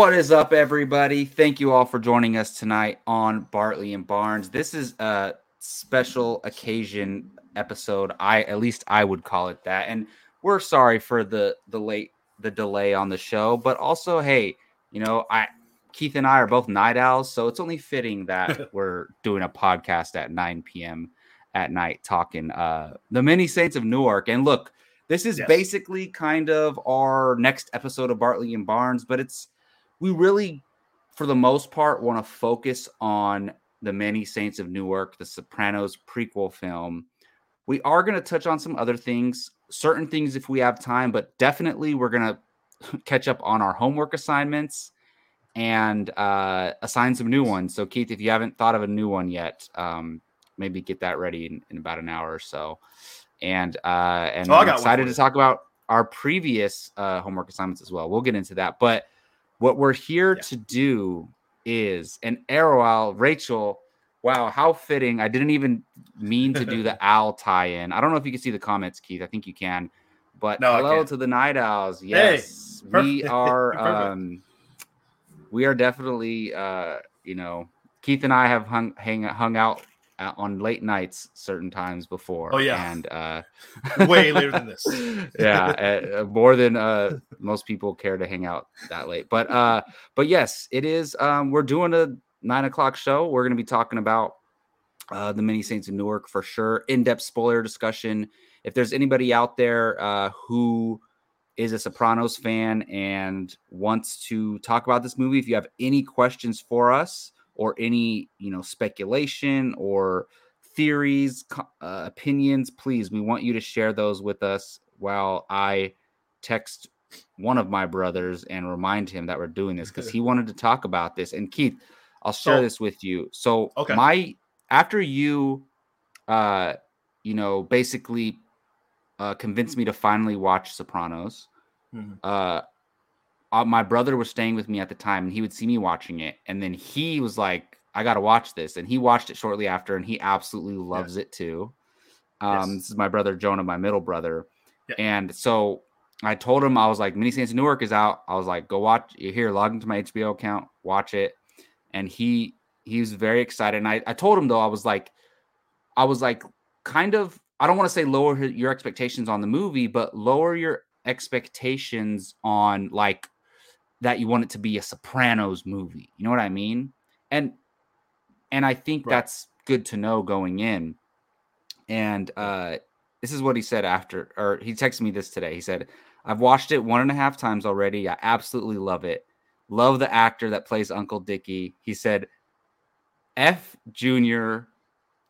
What is up, everybody? Thank you all for joining us tonight on Bartley and Barnes. This is a special occasion episode. I at least I would call it that. And we're sorry for the the late the delay on the show, but also hey, you know, I Keith and I are both night owls, so it's only fitting that we're doing a podcast at 9 p.m. at night talking uh the many saints of Newark. And look, this is Yes. basically kind of our next episode of Bartley and Barnes, but it's we really, for the most part, want to focus on the Many Saints of Newark, the Sopranos prequel film. We are going to touch on some other things, certain things if we have time, but definitely we're going to catch up on our homework assignments and uh, assign some new ones. So, Keith, if you haven't thought of a new one yet, um, maybe get that ready in, in about an hour or so. And uh, and Oh, I'm excited to talk about our previous uh, homework assignments as well. We'll get into that, but what we're here Yeah. to do is an arrow owl. Rachel, wow, how fitting. I didn't even mean to do the owl tie in. I don't know if you can see the comments, Keith. I think you can. But No, hello to the night owls. Yes, we are. Um, we are definitely. Uh, you know, Keith and I have hung hang, hung out on late nights certain times before. Oh, yeah. and uh, Way later than this. yeah, uh, more than uh, most people care to hang out that late. But uh, but yes, it is. Um, we're doing a nine o'clock show. We're going to be talking about uh, the Many Saints of Newark for sure. In depth spoiler discussion. If there's anybody out there uh, who is a Sopranos fan and wants to talk about this movie, if you have any questions for us or any you know speculation or theories, uh, opinions, please, we want you to share those with us while I text one of my brothers and remind him that we're doing this because he wanted to talk about this. And Keith, I'll share So- this with you. So Okay. my after you, uh, you know, basically uh, convinced me to finally watch Sopranos. Mhm. Uh, uh, my brother was staying with me at the time, and he would see me watching it, and then he was like, "I got to watch this," and he watched it shortly after, and he absolutely loves it too. Um, Yes. This is my brother Jonah, my middle brother, Yeah. and so I told him I was like, "Many Saints Newark is out." I was like, "Go watch here, log into my HBO account, watch it," and he he was very excited. And I I told him though I was like, I was like, kind of I don't want to say lower your expectations on the movie, but lower your expectations on like that you want it to be a Sopranos movie. You know what I mean? And and I think Right. that's good to know going in. And uh this is what he said after, or he texted me this today. He said, I've watched it one and a half times already. I absolutely love it. Love the actor that plays Uncle Dickie. He said, F Junior,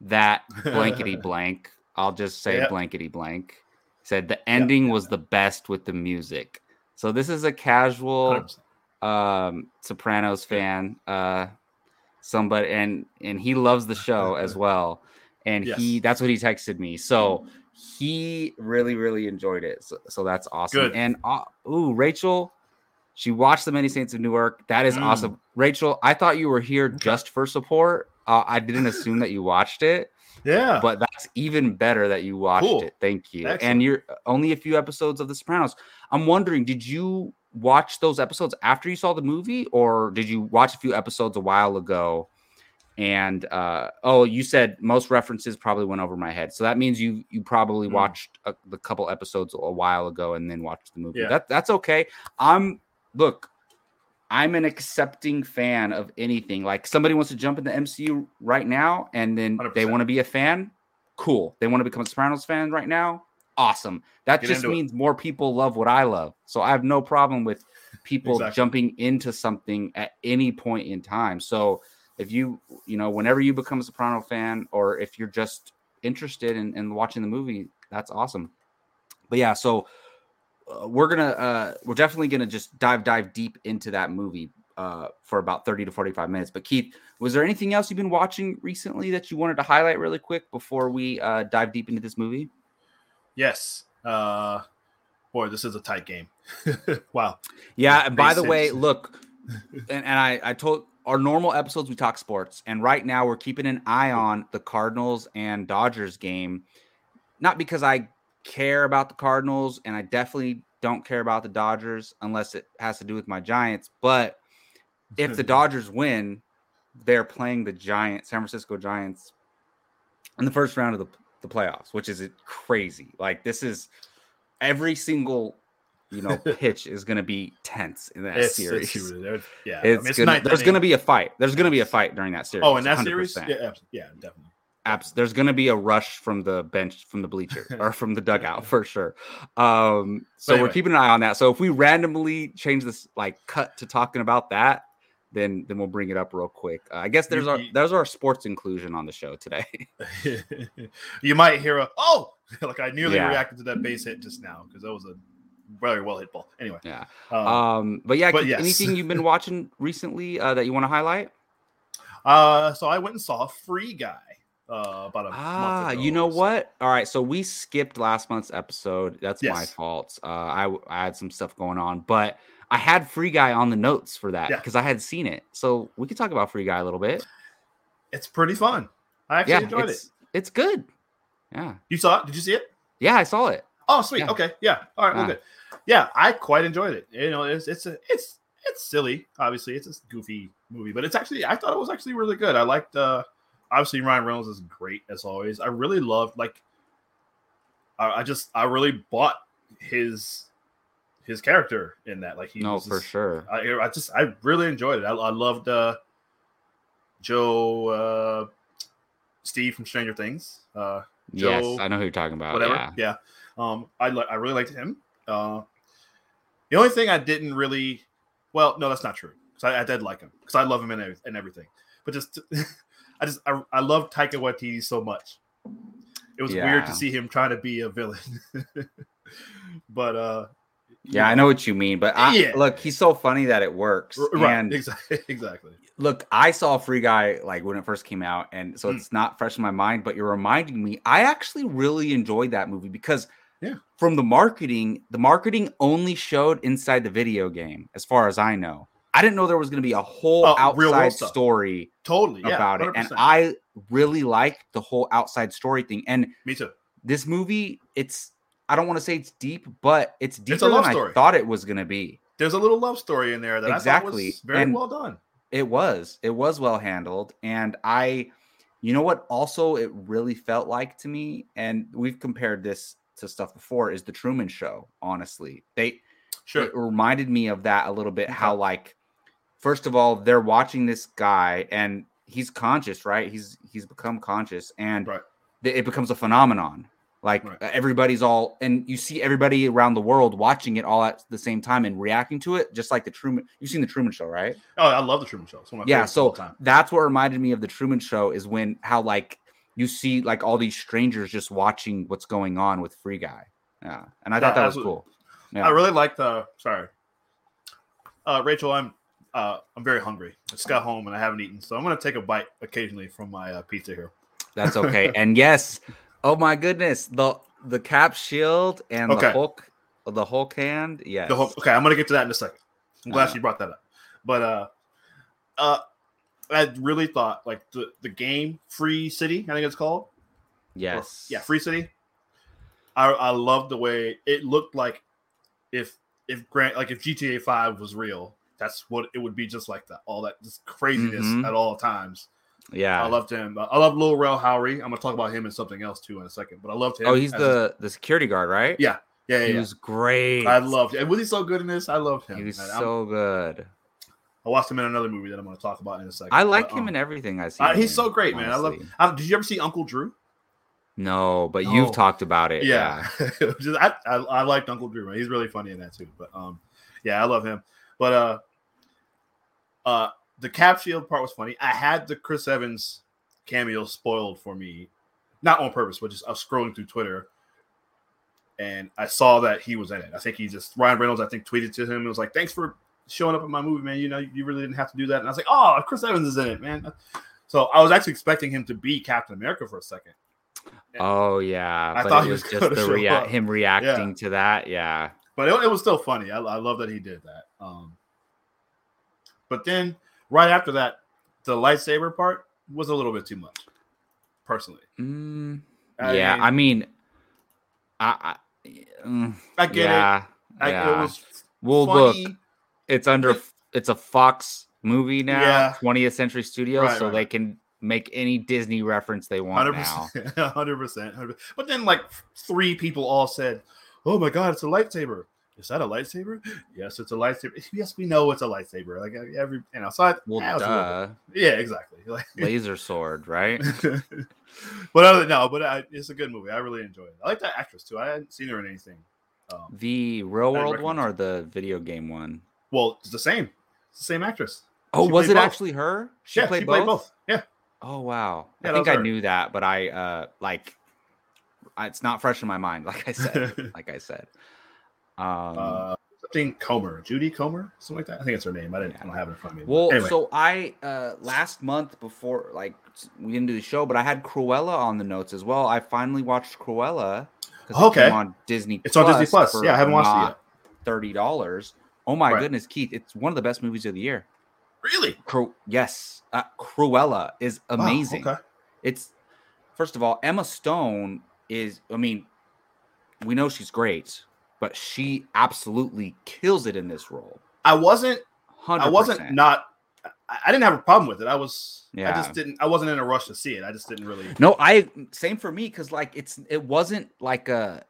that blankety blank. I'll just say Yep. blankety blank. Said the ending was the best with the music. So this is a casual um Sopranos fan. Uh somebody and and he loves the show as well. And he that's what he texted me. So he really, really enjoyed it. So, so that's awesome. Good. And uh, ooh, Rachel, she watched the Many Saints of Newark. That is Mm. awesome. Rachel, I thought you were here just for support. Uh, I didn't assume that you watched it, Yeah. but that's even better that you watched Cool. it. Thank you. And you're only a few episodes of The Sopranos. I'm wondering, did you watch those episodes after you saw the movie, or did you watch a few episodes a while ago? And uh, oh, you said most references probably went over my head, so that means you you probably Mm. watched a, the couple episodes a while ago and then watched the movie. Yeah. That that's okay. I'm look, I'm an accepting fan of anything. Like somebody wants to jump in the MCU right now and then they 100%. want to be a fan, cool. They want to become a Sopranos fan right now, awesome. That Get just into it. means more people love what I love. So I have no problem with people Exactly. jumping into something at any point in time. So if you, you know, whenever you become a Soprano fan or if you're just interested in, in watching the movie, that's awesome. But yeah, so uh, we're gonna uh we're definitely gonna just dive dive deep into that movie uh for about 30 to 45 minutes but keith was there anything else you've been watching recently that you wanted to highlight really quick before we uh dive deep into this movie yes. Uh, boy, this is a tight game. wow. yeah and by the way look and, and i i told our normal episodes we talk sports and right now we're keeping an eye on the cardinals and dodgers game not because i care about the cardinals and i definitely don't care about the dodgers unless it has to do with my giants but if the Dodgers win, they're playing the Giants, San Francisco Giants, in the first round of the the playoffs, which is crazy. Like this is every single you know pitch is going to be tense in that It's, series. it's, yeah, It's I mean, it's gonna, there's going to be a fight. There's going to be a fight during that series. Oh, in that 100%. series, yeah, yeah, definitely. Abs- there's going to be a rush from the bench, from the bleachers, or from the dugout for sure. Um, so But we're keeping an eye on that. So if we randomly change this, like cut to talking about that, then then we'll bring it up real quick. Uh, I guess there's our there's our sports inclusion on the show today. you might hear a oh, like I nearly Yeah. reacted to that base hit just now because that was a very well hit ball. Anyway, yeah. um, Um, but yeah, but yes. anything you've been watching recently uh, that you want to highlight? uh, so I went and saw Free Guy. Uh, about a Ah, month ago you know so. what? All right, so we skipped last month's episode. That's my fault. Uh, I, I had some stuff going on, but I had Free Guy on the notes for that Yeah. because I had seen it. So we could talk about Free Guy a little bit. It's pretty fun. I actually yeah, enjoyed it. it's it's good. Yeah, You saw it? Did you see it? yeah, I saw it. Oh, sweet. Yeah. Okay. Yeah. All right. Yeah. good. Yeah, I quite enjoyed it. You know, it's it's a, it's it's silly. Obviously, it's a goofy movie, but it's actually I thought it was actually really good. I liked. uh Obviously, Ryan Reynolds is great as always. I really loved like. I, I just I really bought his his character in that. Like he No, was for just- sure. I, I just I really enjoyed it. I, I loved uh Joe uh Steve from Stranger Things. Uh yes, I know who you're talking about. whatever. Yeah, Yeah. Um, I I really liked him. Uh, the only thing I didn't really, well, no, that's not true. Because I, I did like him because I love him and, and everything. But just, I just, I, I love Taika Waititi so much. It was weird to see him trying to be a villain. but uh, yeah, I know what you mean. But I, Yeah. look, he's so funny that it works. Right? And exactly. Look, I saw Free Guy like when it first came out, and so Mm. it's not fresh in my mind. But you're reminding me, I actually really enjoyed that movie because, Yeah. from the marketing, the marketing only showed inside the video game, as far as I know. I didn't know there was going to be a whole Oh, outside story Totally. Yeah, about it, and I really liked the whole outside story thing. And me too. this movie, it's I don't want to say it's deep, but it's deeper love than story. I thought it was going to be. There's a little love story in there that I Exactly. thought was very And- well done. It was. It was well handled. And I, you know what, also it really felt like to me, and we've compared this to stuff before, is the Truman Show, honestly. They Sure. it reminded me of that a little bit, Okay. how like first of all, they're watching this guy and he's conscious, right? He's he's become conscious and Right. it becomes a phenomenon. Like Right. everybody's all, and you see everybody around the world watching it all at the same time and reacting to it, just like the Truman. You've seen the Truman Show, right? Oh, I love the Truman Show. It's one of my yeah favorites of all so that's what reminded me of the truman show is when how like you see like all these strangers just watching what's going on with free guy yeah and i Yeah, thought that was cool yeah. I really like the. Sorry, uh, Rachel. I'm uh, I'm very hungry. I just got home and I haven't eaten, so I'm gonna take a bite occasionally from my uh, pizza here. that's okay and yes oh my goodness the the cap shield and the Okay. hulk the hulk hand yes The whole, okay, I'm gonna get to that in a second. I'm glad Uh. you brought that up. But uh, uh, I really thought like the the game Free City, I think it's called. Or- yes yeah, Free City. I I love the way it looked like if if Grant like if GTA Five was real, that's what it would be just like that. All that just craziness Mhm. at all times. Yeah I loved him. I love Lil Rel Howery. I'm gonna talk about him and something else too in a second. But I loved him. oh he's the the security guard right yeah yeah yeah. he yeah. was great I loved it. Was he so good in this? I loved him. he was man. I'm- so good I watched him in another movie that I'm gonna talk about in a second. i like But, him um, in everything i see uh, he's in, so great, man. I love. honestly. Um, did you ever see Uncle Drew? no but No. you've talked about it Yeah, Just- I, I I liked Uncle Drew. Man. He's really funny in that too. But um, yeah, I love him. But uh, uh, the Cap Shield part was funny. I had the Chris Evans cameo spoiled for me, not on purpose, but just I was scrolling through Twitter, and I saw that he was in it. I think he just Ryan Reynolds. I think tweeted to him. It was like, "Thanks for showing up in my movie, man. You know, you really didn't have to do that." And I was like, "Oh, Chris Evans is in it, man." So I was actually expecting him to be Captain America for a second. Oh yeah, I but thought it he was just the rea- him reacting to that. Yeah, but it, it was still funny. I, I love that he did that. Um, but then right after that, the lightsaber part was a little bit too much, personally. Mm, I yeah. mean, I mean, I, I, mm, I get yeah, it. I, yeah. It was well, look, it's under. It's a Fox movie now, Yeah. 20th Century Studios, Right, so right, they right. can make any Disney reference they want Hundred now. percent, hundred percent. But then, like three people all said, "Oh my god, it's a lightsaber." Is that a lightsaber? Yes, it's a lightsaber. Yes, we know it's a lightsaber. Like every, you know, so I, Well, I was a little duh. yeah, exactly. Like, Laser sword, right? but other no, but I, it's a good movie. I really enjoy it. I like that actress too. I hadn't seen her in anything. Um, The real world one or the video game one? well, it's the same. It's the same actress. Oh, She was it both. actually her? She yeah, played she both. played both. Yeah, Oh wow! Yeah, I think I her. knew that, but I uh like it's not fresh in my mind. Like I said, like I said. Um, uh, something Comer, Jodie Comer, something like that. I think it's her name. I didn't. I don't have it in front of me. well, anyway. so I uh last month before like we didn't do the show, but I had Cruella on the notes as well. I finally watched Cruella. Okay. on Disney. it's on Disney Plus. Yeah, I haven't watched it yet. Thirty dollars. Oh my Right. goodness, Keith! It's one of the best movies of the year. Really? Cru- yes, uh, Cruella is Wow, amazing. okay. It's first of all, Emma Stone is. I mean, we know she's great, but she absolutely kills it in this role. I wasn't. Hundred. I wasn't not. I, didn't have a problem with it. I was. yeah. I just didn't. I wasn't in a rush to see it. I just didn't really. No, I same for me because like it's it wasn't like a.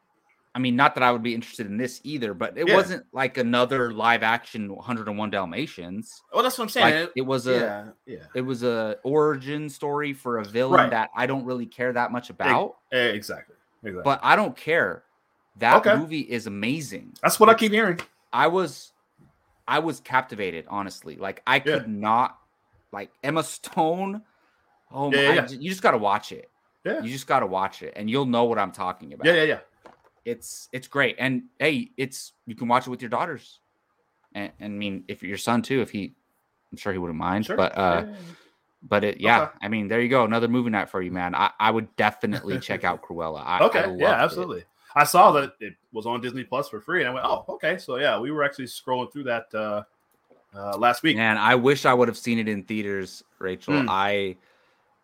I mean, not that I would be interested in this either, but it Yeah. wasn't like another live action 101 Dalmatians. Well, that's what I'm saying. Like it was a yeah, yeah. it was a origin story for a villain Right. that I don't really care that much about. Eh, Exactly. Exactly. but I don't care. That Okay. movie is amazing. that's what I keep hearing. I was I was captivated, honestly. Like I Yeah. could not like Emma Stone. Oh Yeah, my yeah, you just gotta watch it. Yeah. You just gotta watch it and you'll know what I'm talking about. Yeah, yeah, yeah. It's it's great. And hey, it's you can watch it with your daughters. And, and I mean if your son too, if he I'm sure he wouldn't mind. Sure. But uh Yeah, yeah, yeah. but it yeah, Okay. I mean there you go. Another movie night for you, man. I, I would definitely check out Cruella. I, I okay. loved yeah, it. I saw that it was on Disney Plus for free, and I went, "Oh, okay." So yeah, we were actually scrolling through that uh, uh, last week. Man, I wish I would have seen it in theaters, Rachel. Mm. I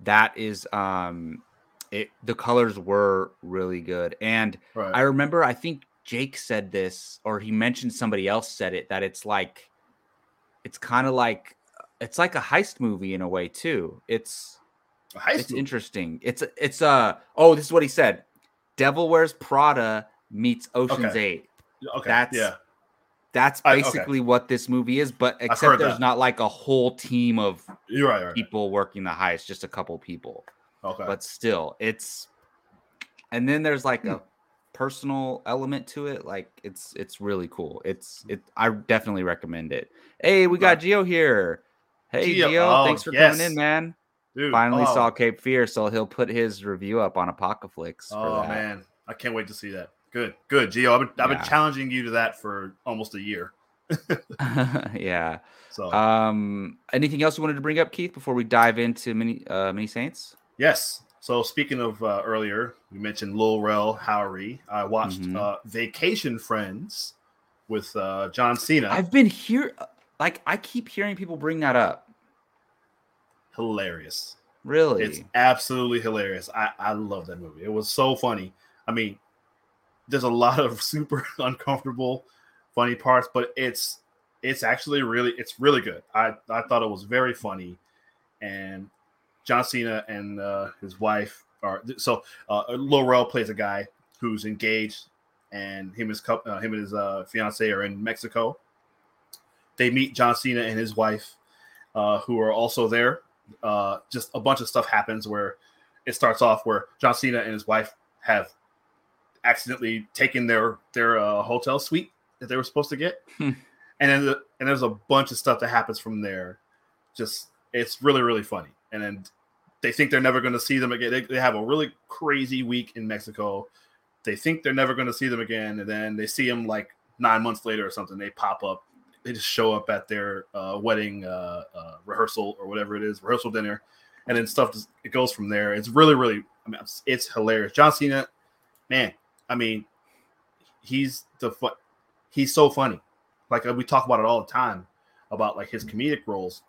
that is um it the colors were really good. And Right. I remember I think Jake said this or he mentioned somebody else said it that it's like it's kind of like it's like a heist movie in a way too. It's A heist it's movie. interesting. It's it's uh oh, this is what he said. Devil Wears Prada meets Ocean's Okay. 8. Okay. that's- yeah. That's I- okay. basically what this movie is, but except there's that. not like a whole team of You're right. You're right. people working the heist, just a couple people. Okay. But still, it's and then there's like Hmm. a personal element to it. Like it's it's really cool. It's it I definitely recommend it. Hey, we got. Geo here. Hey Gio, Geo, oh, thanks for yes. coming in, man. Dude, Finally oh, saw Cape Fear, so he'll put his review up on Apocalypse. for Oh that. man, I can't wait to see that. Good, good, Gio. I've been, I've Yeah. been challenging you to that for almost a year. yeah. So Um anything else you wanted to bring up, Keith, before we dive into many uh many saints? yes. So speaking of uh, earlier, we mentioned Lil Rel Howery. I watched Mhm. uh, Vacation Friends with uh, John Cena. I've been here like I keep hearing people bring that up. Hilarious. Really? It's absolutely hilarious. I, I love that movie. It was so funny. I mean, there's a lot of super uncomfortable, funny parts, but it's it's actually really it's really good. I, I thought it was very funny, and John Cena and uh, his wife are so uh, Lil Rel plays a guy who's engaged, and him and his uh, him and his uh, fiance are in Mexico. They meet John Cena and his wife, uh, who are also there uh, just a bunch of stuff happens where it starts off where John Cena and his wife have accidentally taken their their uh, hotel suite that they were supposed to get, Hmm. and then the, and there's a bunch of stuff that happens from there. Just it's really really funny, and then they think they're never going to see them again. They, they have a really crazy week in Mexico. They think they're never going to see them again, and then they see them like nine months later or something. They pop up. They just show up at their uh, wedding uh, uh, rehearsal or whatever it is, rehearsal dinner, and then stuff just it goes from there. It's really, really, I mean, it's, it's hilarious. John Cena, man, I mean, he's the fu- he's so funny. Like uh, we talk about it all the time about like his comedic roles.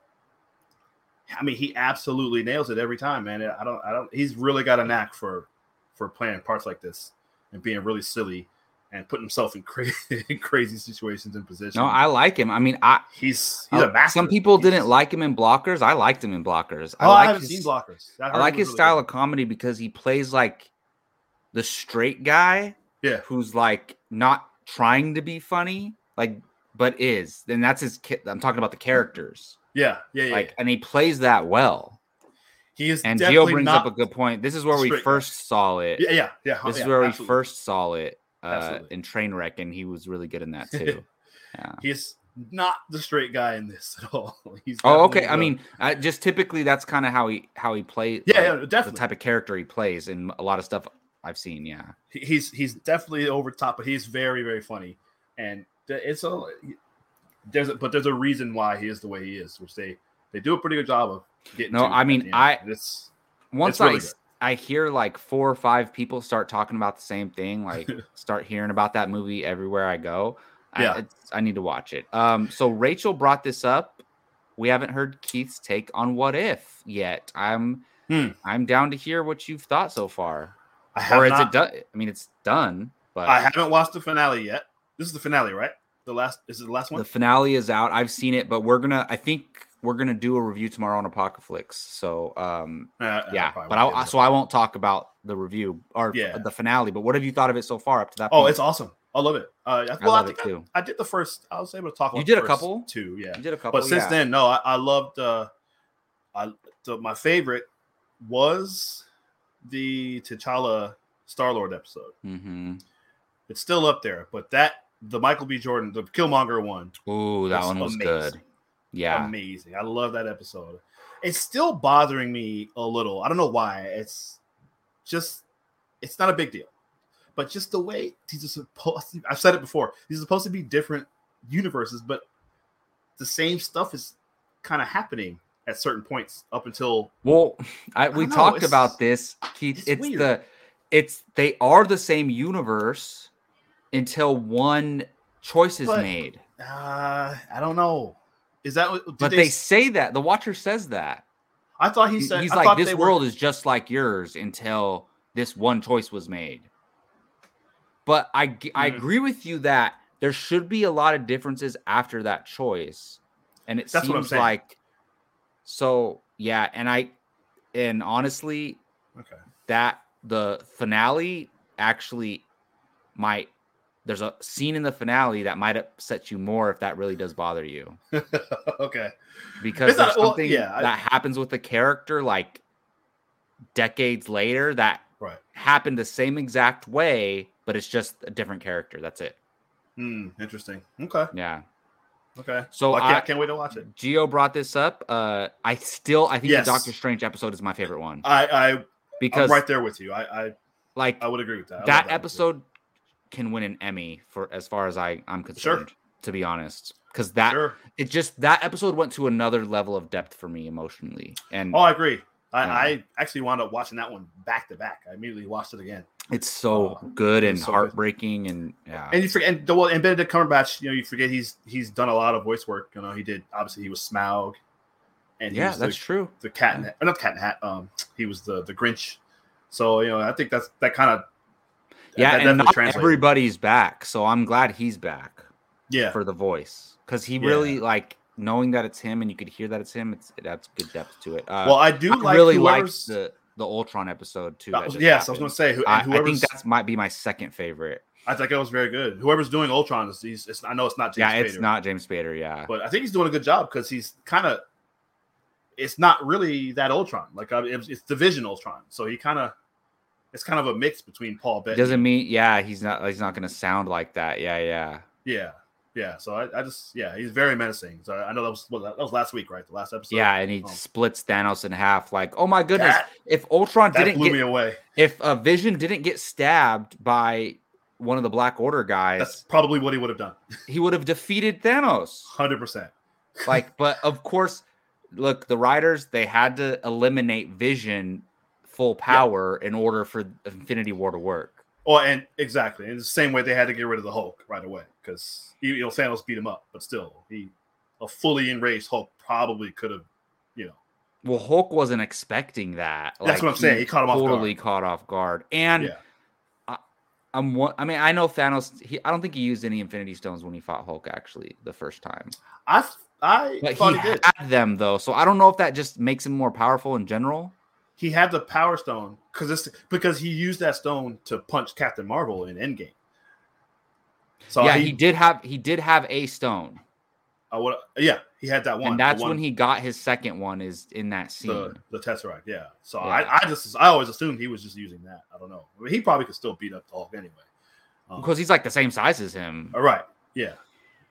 I mean, he absolutely nails it every time, man. I don't, I don't. He's really got a knack for for playing parts like this and being really silly and putting himself in crazy crazy situations and positions. No, I like him. I mean, I he's he's a uh, master. some people He's- didn't like him in blockers. I liked him in blockers. Oh, I, like haven't his, seen blockers. I like his really style good. of comedy because he plays like the straight guy Yeah, who's like not trying to be funny, like but is. And that's his. Ki- I'm talking about the characters, yeah, yeah, yeah. like, and he plays that well. he is And Gio brings up a good point. This is where we straight guy. first saw it. Yeah, yeah, yeah. This yeah, is where we first saw it uh, in Trainwreck, and he was really good in that too. yeah. He's not the straight guy in this at all. He's Oh, definitely okay. I mean, uh, just typically that's kind of how he how he plays. yeah, like, yeah, the type of character he plays in a lot of stuff I've seen. Yeah. He's he's definitely over top, but he's very very funny, and it's a there's a, but there's a reason why he is the way he is, which they they do a pretty good job of getting. No, I mean. I- it's Once It's really I good. I hear like four or five people start talking about the same thing, like start hearing about that movie everywhere I go. Yeah. I, it's, I need to watch it. Um, so Rachel brought this up. We haven't heard Keith's take on what if yet. I'm Hmm. I'm down to hear what you've thought so far. I have Or is not, it done? I mean, it's done, but I haven't watched the finale yet. This is the finale, right? The last is it the last one? the finale is out. I've seen it, but we're gonna. I think we're gonna do a review tomorrow on Apocalypse. So um, Uh, yeah, probably but I so I won't talk about the review or Yeah. the finale. But what have you thought of it so far up to that? Oh, point? it's awesome. I love it. Uh, I, I well, I, love think too. I, I did the first. I was able to talk. You did the a first couple? two, yeah. You did a couple, But since yeah. then, no, I, I loved. Uh, I the, my favorite was the T'Challa Star Lord episode. Mm-hmm. It's still up there, but that the Michael B. Jordan, the Killmonger one, Ooh, that one was amazing. good. Yeah, amazing. I love that episode. It's still bothering me a little. I don't know why. It's just, it's not a big deal, but just the way these are supposed. To, I've said it before. These are supposed to be different universes, but the same stuff is kind of happening at certain points up until Well, I, we know, talked about this, Keith. it's It's, the it's they are the same universe until one choice is But- made. uh I don't know. Is that what? But they, say that the Watcher says that I thought he said. he's I like this they were- world is just like yours until this one choice was made. But I g- I mm. agree with you that there should be a lot of differences after that choice, and it That's seems like so yeah. And I and honestly, Okay. that the finale actually might there's a scene in the finale that might upset you more if that really does bother you okay. because It's not- there's well, something yeah, I- that happens with the character like decades later that Right. happened the same exact way but it's just a different character that's it Hmm. Interesting. Okay. yeah Okay. so Well, I can't, I, can't wait to watch it. geo brought this up uh i still i think Yes. the doctor strange episode is my favorite one I I because I'm right there with you. I I, like I would agree with that. I that episode. Can win an Emmy for as far as I I'm Sure. concerned. To be honest, because that Sure. it just that episode went to another level of depth for me emotionally, and Oh, I agree. I, Yeah. I actually wound up watching that one back to back. I immediately watched it again. it's so Oh, good and so good. heartbreaking, and yeah, And you forget, and, well, and Benedict Cumberbatch, you know, you forget he's he's done a lot of voice work. You know, he did obviously he was Smaug, and he yeah, was that's the, true. the cat in the, uh, not cat in hat. Um, he was the the Grinch. So you know, I think that's that kind of Yeah, and not translated. everybody's back, so I'm glad he's back yeah. for the voice because he Yeah. really like knowing that it's him and you could hear that it's him. It's it adds good depth to it. Uh, well, I do I like really whoever's. the the Ultron episode too. that that was- just yes, I was going to say who, I, I think that might be my second favorite. I think it was very good. Whoever's doing Ultron is he's. It's, I know it's not James yeah, it's Spader, not James Spader. Yeah, but I think he's doing a good job because he's kind of. It's not really that Ultron. Like I, it's, it's Division Ultron, so he kind of. It's kind of a mix between Paul Bettany. doesn't mean yeah he's not he's not gonna sound like that yeah yeah Yeah, yeah. So I, I just yeah, he's very menacing. So I know that was well, that was last week, right? The last episode. yeah and he Oh. splits Thanos in half like oh my goodness That, if Ultron didn't blew me away. if a Vision didn't get stabbed by one of the Black Order guys That's probably what he would have done. he would have defeated Thanos Hundred percent. like but of course look the writers they had to eliminate Vision full power in order for Infinity War to work Oh, and exactly. In the same way, they had to get rid of the Hulk right away because you know Thanos beat him up, but still, he a fully enraged Hulk probably could have, you know. well Hulk wasn't expecting that That's what I'm saying. He caught him off totally caught off guard and yeah. I'm one. I mean, I know Thanos. He, I don't think he used any Infinity Stones when he fought Hulk. Actually, the first time, I I but thought he he, did. had them though. So I don't know if that just makes him more powerful in general. He had the Power Stone because it's because he used that stone to punch Captain Marvel in Endgame. So yeah, he, he, did have he did have a stone, uh, what, yeah, he had that one. and that's one, when he got his second one. Is in that scene. the the Tesseract. Yeah. So Yeah. I, I just I always assumed he was just using that. I don't know. I mean, he probably could still beat up the Hulk anyway. Um, because he's like the same size as him. all right, yeah,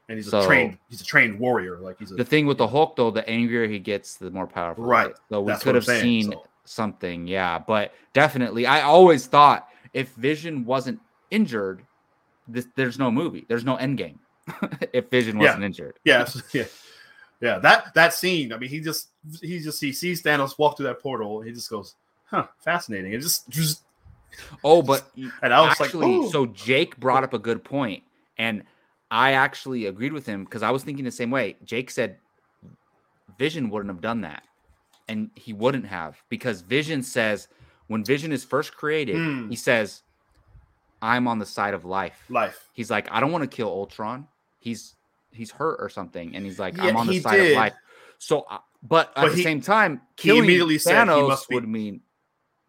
and he's So- a trained he's a trained warrior. Like he's a The thing with the Hulk, though, the angrier he gets, the more powerful. Right. So we That's could have saying, seen so- something, yeah. But definitely, I always thought if Vision wasn't injured, this, there's no movie. There's no end game. if Vision wasn't injured. Yes, yeah, yeah. That that scene. I mean, he just he just he sees Thanos walk through that portal. He just goes, "Huh, fascinating." It just just Oh, but and I was actually, like, "Ooh." so Jake brought up a good point, and I actually agreed with him because I was thinking the same way. Jake said Vision wouldn't have done that, and he wouldn't have because Vision says when Vision is first created, Hmm. he says, "I'm on the side of life." life. He's like, "I don't want to kill Ultron. He's he's hurt or something," and he's like, Yeah, "I'm on the side did. of life." So, uh, but at But the same time, he killing immediately said he Thanos would mean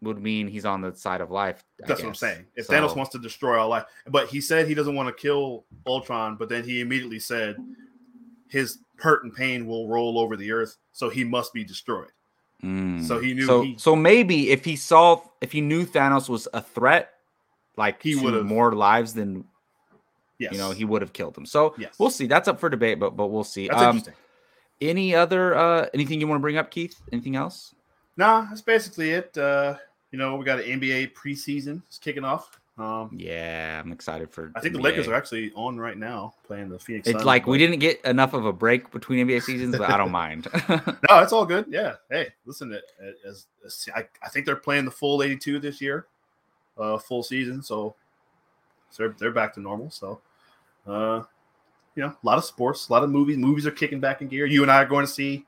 would mean he's on the side of life. I That's what I'm saying. If So- Thanos wants to destroy all life, but he said he doesn't want to kill Ultron, but then he immediately said his hurt and pain will roll over the earth, so he must be destroyed. Mm. So he knew So he- so maybe if he saw if he knew Thanos was a threat, like He would've- more lives than Yes, you know, he would have killed him. So Yes. we'll see. That's up for debate, but but we'll see. That's Um, interesting. any other uh anything you want to bring up, Keith? Anything else? Nah, that's basically it. Uh, you know, we got an NBA preseason. It's kicking off. Um, Yeah, I'm excited for. I think the NBA. Lakers are actually on right now playing the Phoenix. It's Suns, like we didn't get enough of a break between NBA seasons, but I don't mind. No, it's all good. Yeah. Hey, listen. it- it- I, I think they're playing the full 82 this year, uh, full season. So, so they're they're back to normal. So, uh, you know, a lot of sports, a lot of movies. Movies are kicking back in gear. You and I are going to see.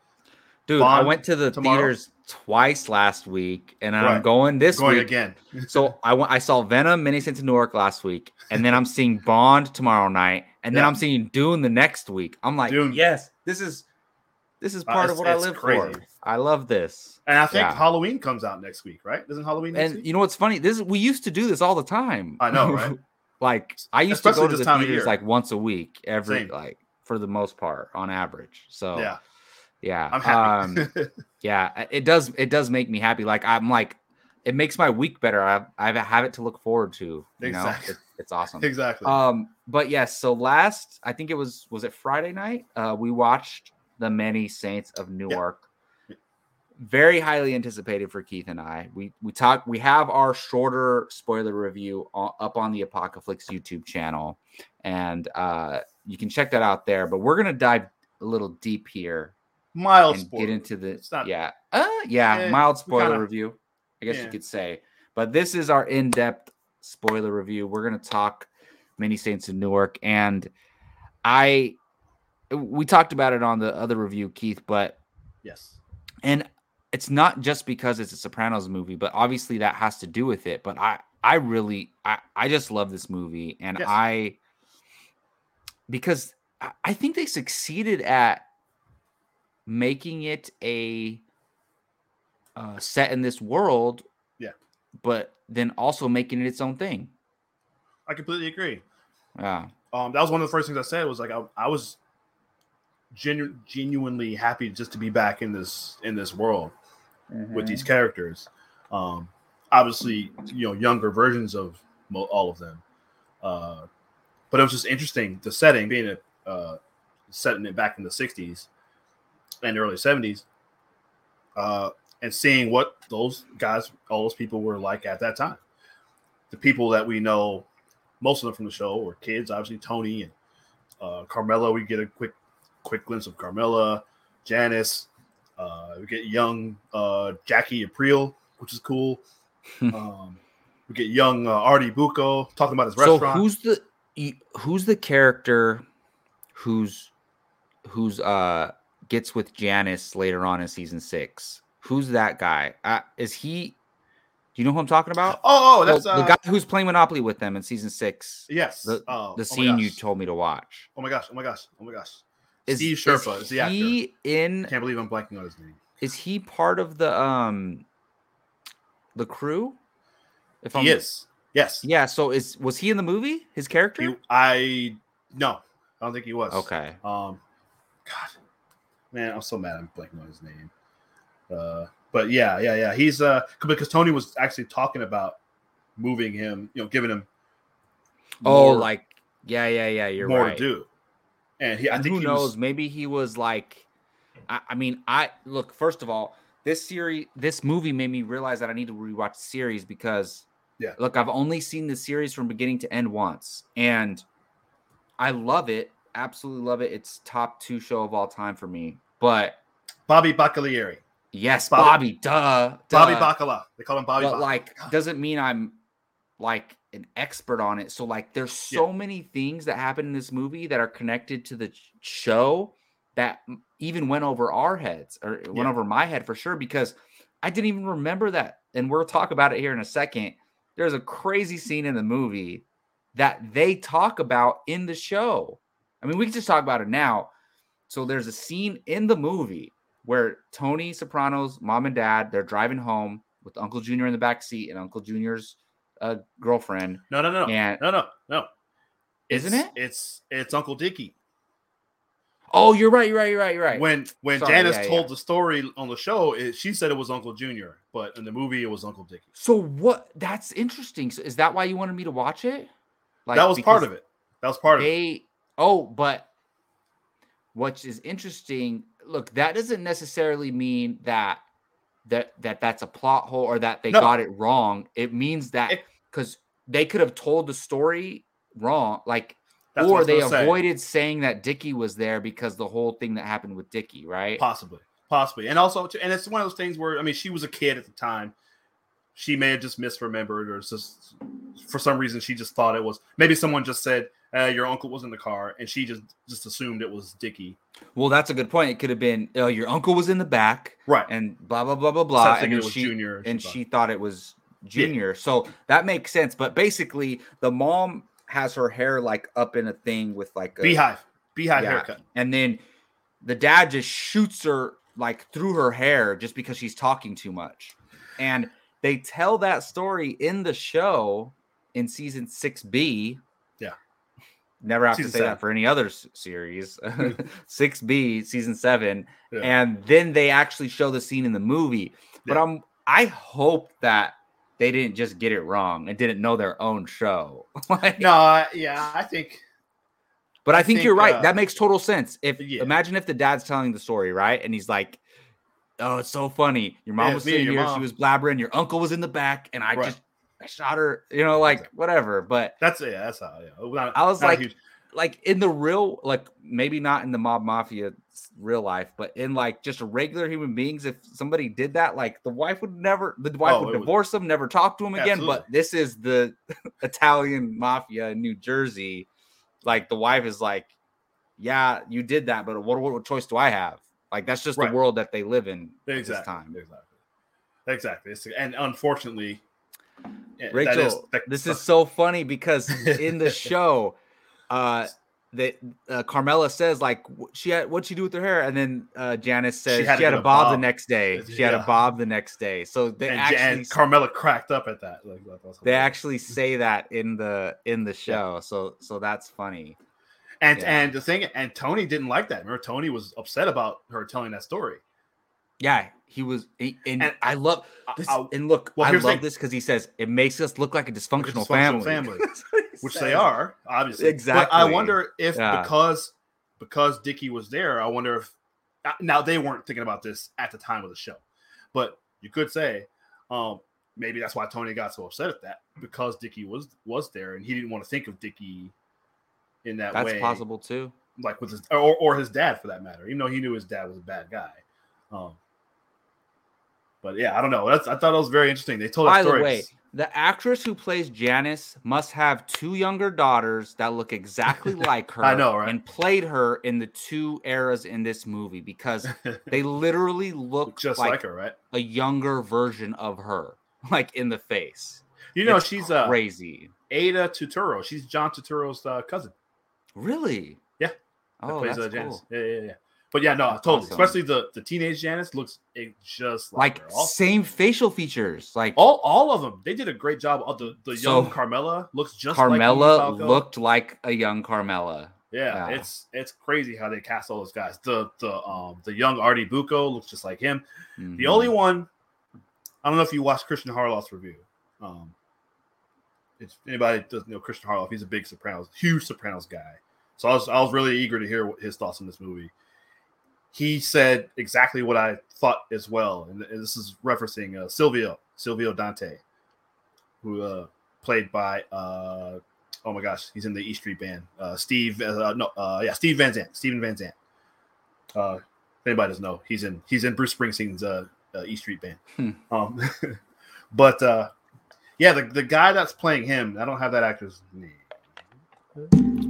Dude, I went to the tomorrow? theaters twice last week, and I'm going this going week. again. So I went. I saw Venom, Many Saints in Newark last week, and then I'm seeing Bond tomorrow night, and then I'm seeing Dune the next week. I'm like, Dune. yes, this is this is Uh, part of what I live crazy. for. I love this. And I think Yeah. Halloween comes out next week, right? Isn't Halloween next And week? you know what's funny? This is, we used to do this all the time. I know, right? like I used Especially to go to this the time theaters like once a week, every Same. like for the most part on average. So yeah, yeah, I'm happy. Um, yeah, it does. It does make me happy. Like I'm like, it makes my week better. I I have it to look forward to. You know, Exactly. it, it's awesome. exactly. Um, but yes. so last, I think it was was it Friday night? Uh, we watched the Many Saints of Newark. Very highly anticipated for Keith and I. We we talk. We have our shorter spoiler review up on the Apocalypse YouTube channel, and uh, you can check that out there. But we're gonna dive a little deep here Mild and sport. get into the not- yeah uh yeah Eh, mild spoiler kinda- review i guess you could say but this is our in-depth spoiler review we're going to talk many saints in newark and i we talked about it on the other review keith but yes. and it's not just because it's a sopranos movie but obviously that has to do with it but i i really i i just love this movie and Yes. i because i think they succeeded at making it a uh, set in this world Yeah. but then also making it its own thing I completely agree. yeah Um, that was one of the first things I said was like I, I was genu- genuinely happy just to be back in this in this world with these characters. Um, obviously, you know, younger versions of mo- all of them. Uh, but it was just interesting the setting being a uh, setting it back in the '60s and early '70s, uh, and seeing what those guys, all those people were like at that time. The people that we know, most of them from the show, were kids. Obviously, Tony and uh, Carmela. We get a quick, quick glimpse of Carmela, Janice. Uh, we get young uh, Jackie April, which is cool. um, we get young uh, Artie Bucco talking about his so restaurant. who's the who's the character who's who's uh gets with Janice later on in season six? Who's that guy? Uh, is he? Do you know who I'm talking about? Oh, oh, that's the uh, guy who's playing Monopoly with them in season six. Yes. The, oh, the oh scene you told me to watch. Oh my gosh! Oh my gosh! Oh my gosh! Is, Steve Schirripa is the actor. he in? I can't believe I'm blanking on his name. Is he part of the um the crew? If He is. Yes. Yeah. So is was he in the movie? His character? He, I no, I don't think he was. okay. Um, God, man, I'm so mad. I'm blanking on his name. Uh, but yeah, yeah, yeah. He's uh because Tony was actually talking about moving him, you know, giving him Oh, more- like yeah, yeah, yeah. You're more right. to do. And he, I And think who he knows? was Maybe he was like, I, I mean, I look. First of all, this series, this movie made me realize that I need to rewatch the series because, Yeah. look, I've only seen the series from beginning to end once, and I love it. Absolutely love it. It's top two show of all time for me. But Bobby Baccalieri. yes, Bobby- Bobby, duh, Bobby duh. Bacala. They call him Bobby. but Bacala. like doesn't mean I'm like an expert on it. So like there's so many things that happen in this movie that are connected to the show that even went over our heads or it went over my head for sure because I didn't even remember that. And we'll talk about it here in a second. There's a crazy scene in the movie that they talk about in the show. I mean, we can just talk about it now. So there's a scene in the movie where Tony Soprano's mom and dad they're driving home with Uncle Junior in the back seat and Uncle Junior's uh, girlfriend. no, no, no, no, And no, no, no. Isn't It's- it? It's it's Uncle Dickie. oh, you're right, you're right, you're right, you're right. When when Sorry, Janice yeah, told yeah. the story on the show, it, she said it was Uncle Junior, but in the movie it was Uncle Dickie. so what? That's interesting. So is that why you wanted me to watch it? Like that was part of it. That was part of it. Oh, but what is interesting? Look, that doesn't necessarily mean that that that that's a plot hole or that they No. got it wrong. It means that because they could have told the story wrong, like That's or they gonna say. avoided saying that Dickie was there because the whole thing that happened with Dickie, right? Possibly, possibly, and also, and it's one of those things where I mean, she was a kid at the time. She may have just misremembered, or just for some reason she just thought it was. Maybe someone just said uh, your uncle was in the car, and she just just assumed it was Dickie. Well, that's a good point. It could have been uh, your uncle was in the back Right. and blah blah blah blah blah, and she Junior, and thought- she thought it was Junior. So that makes sense. But basically, the mom has her hair like up in a thing with like a beehive, beehive Yeah. haircut. and then the dad just shoots her like through her hair just because she's talking too much. And they tell that story in the show in season 6B. Yeah. Never have Season to say seven. that for any other s- series. 6B, season 7. Yeah. And then they actually show the scene in the movie. But Yeah. I'm I hope that they didn't just get it wrong and didn't know their own show. Like- No, I, yeah, I think but I, think, think, you're right. uh, that makes total sense. If yeah. imagine if the dad's telling the story, right? And he's like, Oh, it's so funny. Your mom was sitting here, she was blabbering, your uncle was in the back, and I Right. just shot her, you know, like Exactly. whatever. But that's yeah, that's how. Yeah, Not- I was like, huge- like in the real, like maybe not in the mob mafia real life, but in like just regular human beings, if somebody did that, like the wife would never, the wife Oh, would divorce him, never talk to him again. Absolutely. But this is the Italian mafia in New Jersey. Like the wife is like, yeah, you did that, but what, what, choice do I have? Like that's just Right. the world that they live in at this exactly, time. exactly, exactly. It's, and unfortunately, yeah, Rachel, is- this is so funny because in the show, uh, that uh, Carmela says like she had what'd she do with her hair, and then uh, Janice says she had had, a a bob, the next day. She had a bob the next day. So they and, actually and Carmela cracked up at that. Like, that they actually say that in the in the show. So so that's funny. and yeah. and the thing, and Tony didn't like that. Remember, Tony was upset about her telling that story. Yeah, he was, he- and, And I love this. I- and look, well, I love thing. this because he says it makes us look like a dysfunctional, dysfunctional family, family, That's what he which says. they are obviously. But I wonder if Yeah. because because Dickie was there, I wonder if uh, now they weren't thinking about this at the time of the show, but you could say um, maybe that's why Tony got so upset at that because Dickie was was there and he didn't want to think of Dickie in that That's way, possible too. like with his or, or his dad for that matter, even though he knew his dad was a bad guy. Um, but yeah, I don't know. That's I thought it was very interesting. They told that By the way, the actress who plays Janice must have two younger daughters that look exactly like her. I know, right? And played her in the two eras in this movie because they literally look just like, like her, right? a younger version of her. like in the face. You know, It's she's uh, crazy. Aida Turturro. She's John Turturro's uh, cousin. Really? Yeah. That Oh, plays that's uh, cool. Yeah, yeah, yeah. But yeah, no, totally. Awesome. Especially the the teenage Janice looks eh, just like, Like. All, same facial features. Like all all of them. They did a great job. Uh, The the So, young Carmela looks just like Carmela Falco. looked like a young Carmela. Yeah, yeah. it's it's crazy how they cast all those guys. The the um the young Artie Bucco looks just like him. The Mhm. only one, I don't know if you watched Christian Harloff's review. Um, if anybody doesn't know Christian Harloff, he's a big Sopranos, huge Sopranos guy. So I was I was really eager to hear what his thoughts on this movie. He said exactly what I thought as well, and, and this is referencing uh, Silvio Silvio Dante, who uh, played by uh, oh my gosh, he's in the E Street Band. Uh, Steve, uh, no, uh, yeah, Steve Van Zandt, Steven Van Zandt. Uh, if anybody doesn't know, he's in he's in Bruce Springsteen's E Street Band. Hmm. Um, but uh, yeah, the, the guy that's playing him, I don't have that actor's name.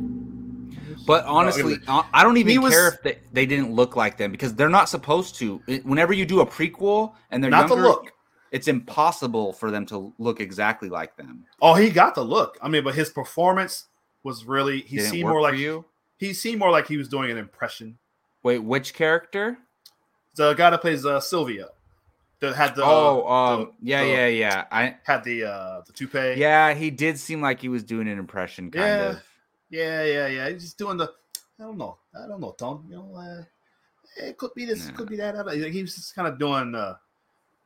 But honestly, I don't even was- care if they, they didn't look like them because they're not supposed to. Whenever you do a prequel and they're not younger, the look. it's impossible for them to look exactly like them. Oh, he got the look. I mean, but his performance was really he Did it seemed more like you? he seemed more like he was doing an impression. Wait, which character? The guy that plays uh, Silvio, that had the oh, the- um, yeah, the- yeah, yeah. I had the uh the toupee. yeah, he did seem like he was doing an impression, kind Yeah. of. Yeah, yeah, yeah. He's just doing the. I don't know. I don't know, Tom. You know, uh, it could be this, it could be that. I don't- He was just kind of doing. uh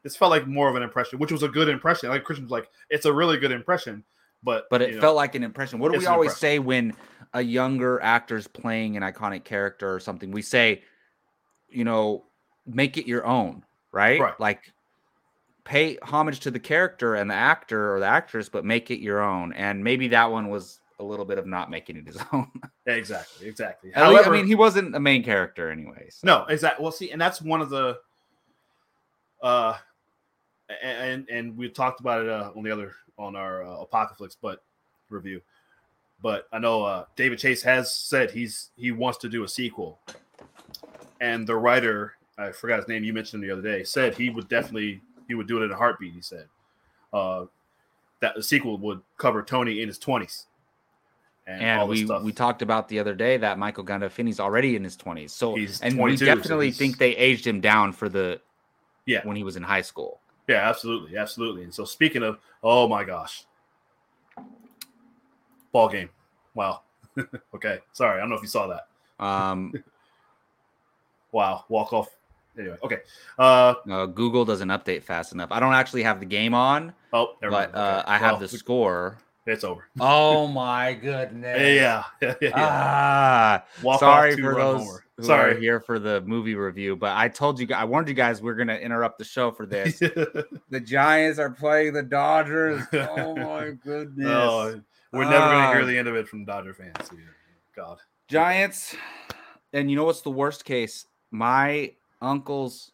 This felt like more of an impression, which was a good impression. Like Christian's like, it's a really good impression, but But it know, felt like an impression. What do we always say when a younger actor's playing an iconic character or something? We say, you know, make it your own, right? Right. Like pay homage to the character and the actor or the actress, but make it your own. And maybe that one was a little bit of not making it his own. Exactly, exactly. However, I mean, he wasn't a main character anyway. so- No, exactly. Well, see, and that's one of the, uh, and and we talked about it uh, on the other on our uh, Apocalypse, but review. But I know uh, David Chase has said he's he wants to do a sequel, and the writer I forgot his name you mentioned the other day said he would definitely he would do it in a heartbeat. He said uh, that the sequel would cover Tony in his twenties. And all we we talked about the other day that Michael Gandolfini's already in his twenties. So He's and we definitely he's- think they aged him down for the Yeah. when he was in high school. Yeah, absolutely, absolutely. And so speaking of, oh my gosh, ball game. Wow. okay, sorry, I don't know if you saw that. Um, Wow, walk off. Anyway, okay. Uh uh, Google doesn't update fast enough. I don't actually have the game on, oh, never but mind. uh. I have Well, the score. It's over. Oh my goodness! Yeah, yeah, yeah. Ah, Walk sorry for those who Sorry. are here for the movie review, but I told you, I warned you guys we're gonna interrupt the show for this. the Giants are playing the Dodgers. Oh my goodness! oh, we're never going to hear Ah. the end of it from Dodger fans. God. Giants, and you know what's the worst case? My uncles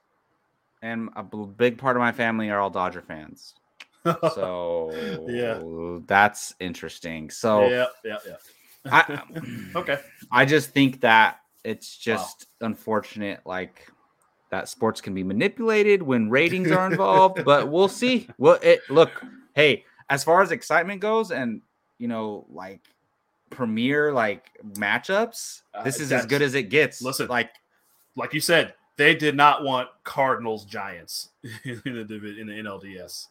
and a big part of my family are all Dodger fans. So Yeah. that's interesting. So yeah, yeah, yeah. I, Okay. I just think that it's just unfortunate, like that sports can be manipulated when ratings are involved. but we'll see. Well, it look, hey, as far as excitement goes, and you know, like premier like matchups, Uh, this is as good as it gets. listen, like Like you said, they did not want Cardinals Giants in the in the NLDS.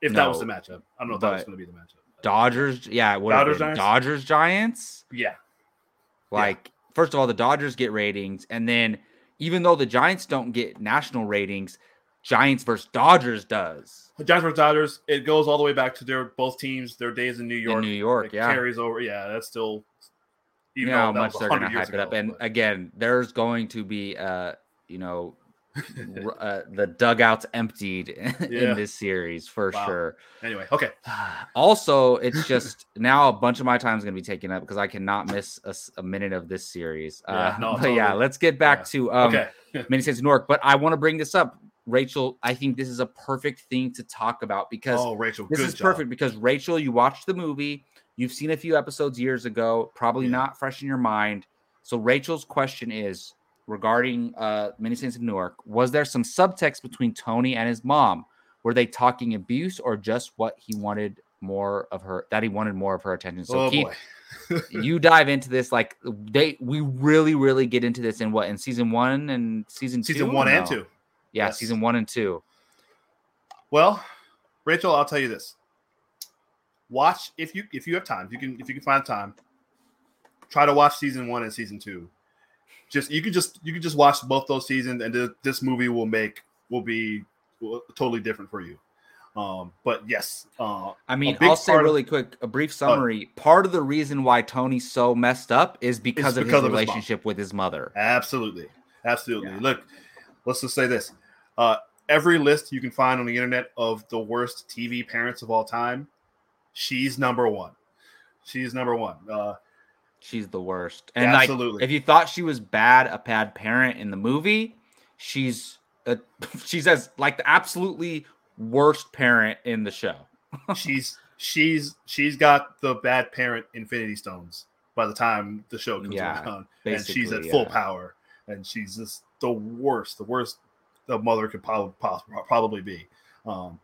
If that was the matchup, I don't know if that was going to be the matchup. Dodgers, yeah, what Dodgers, Giants? Dodgers Giants. Yeah, Like, first of all, the Dodgers get ratings, and then even though the Giants don't get national ratings, Giants versus Dodgers does. Giants versus Dodgers. It goes all the way back to their both teams, their days in New York. in New York, It yeah. carries over. Yeah, that's still. You even know how much they're going to 100 years hype it up. And but- again, there's going to be, uh, you know, uh, the dugouts emptied Yeah. in this series for Wow. sure. anyway, okay. Also, it's just now a bunch of my time is going to be taken up because I cannot miss a minute of this series. Yeah, uh, no, but yeah, let's get back Yeah. to um, okay. Many Saints of Newark. But I want to bring this up, Rachel. I think this is a perfect thing to talk about because Oh, Rachel, this good is job. perfect because Rachel, you watched the movie, you've seen a few episodes years ago, probably not fresh in your mind. So Rachel's question is regarding uh Many Saints of Newark, was there some subtext between Tony and his mom? were they talking abuse or just what he wanted more of her that he wanted more of her attention? So oh Keith, you dive into this like they we really really get into this in what in season one and season two? Season one or and no? two. Yeah, Yes. season one and two. Well, Rachel, I'll tell you this. Watch if you if you have time, if you can if you can find time, try to watch season one and season two. Just you could just you could just watch both those seasons, and th- this movie will make will be will- totally different for you. Um, but yes, uh, I mean, I'll say part of- really quick a brief summary. Part of the reason why Tony's so messed up is because of because his of his relationship with his mother. Absolutely. Absolutely. Yeah. Look, let's just say this. Uh, every list you can find on the internet of the worst TV parents of all time, she's number one. She's number one. Uh, She's the worst. And like, Absolutely. if you thought she was bad, a bad parent in the movie, she's a, she's as like the absolutely worst parent in the show. she's she's she's got the bad parent Infinity Stones by the time the show comes Yeah, around, and she's at basically, full power, and she's just the worst, the worst the mother could probably probably be. Um,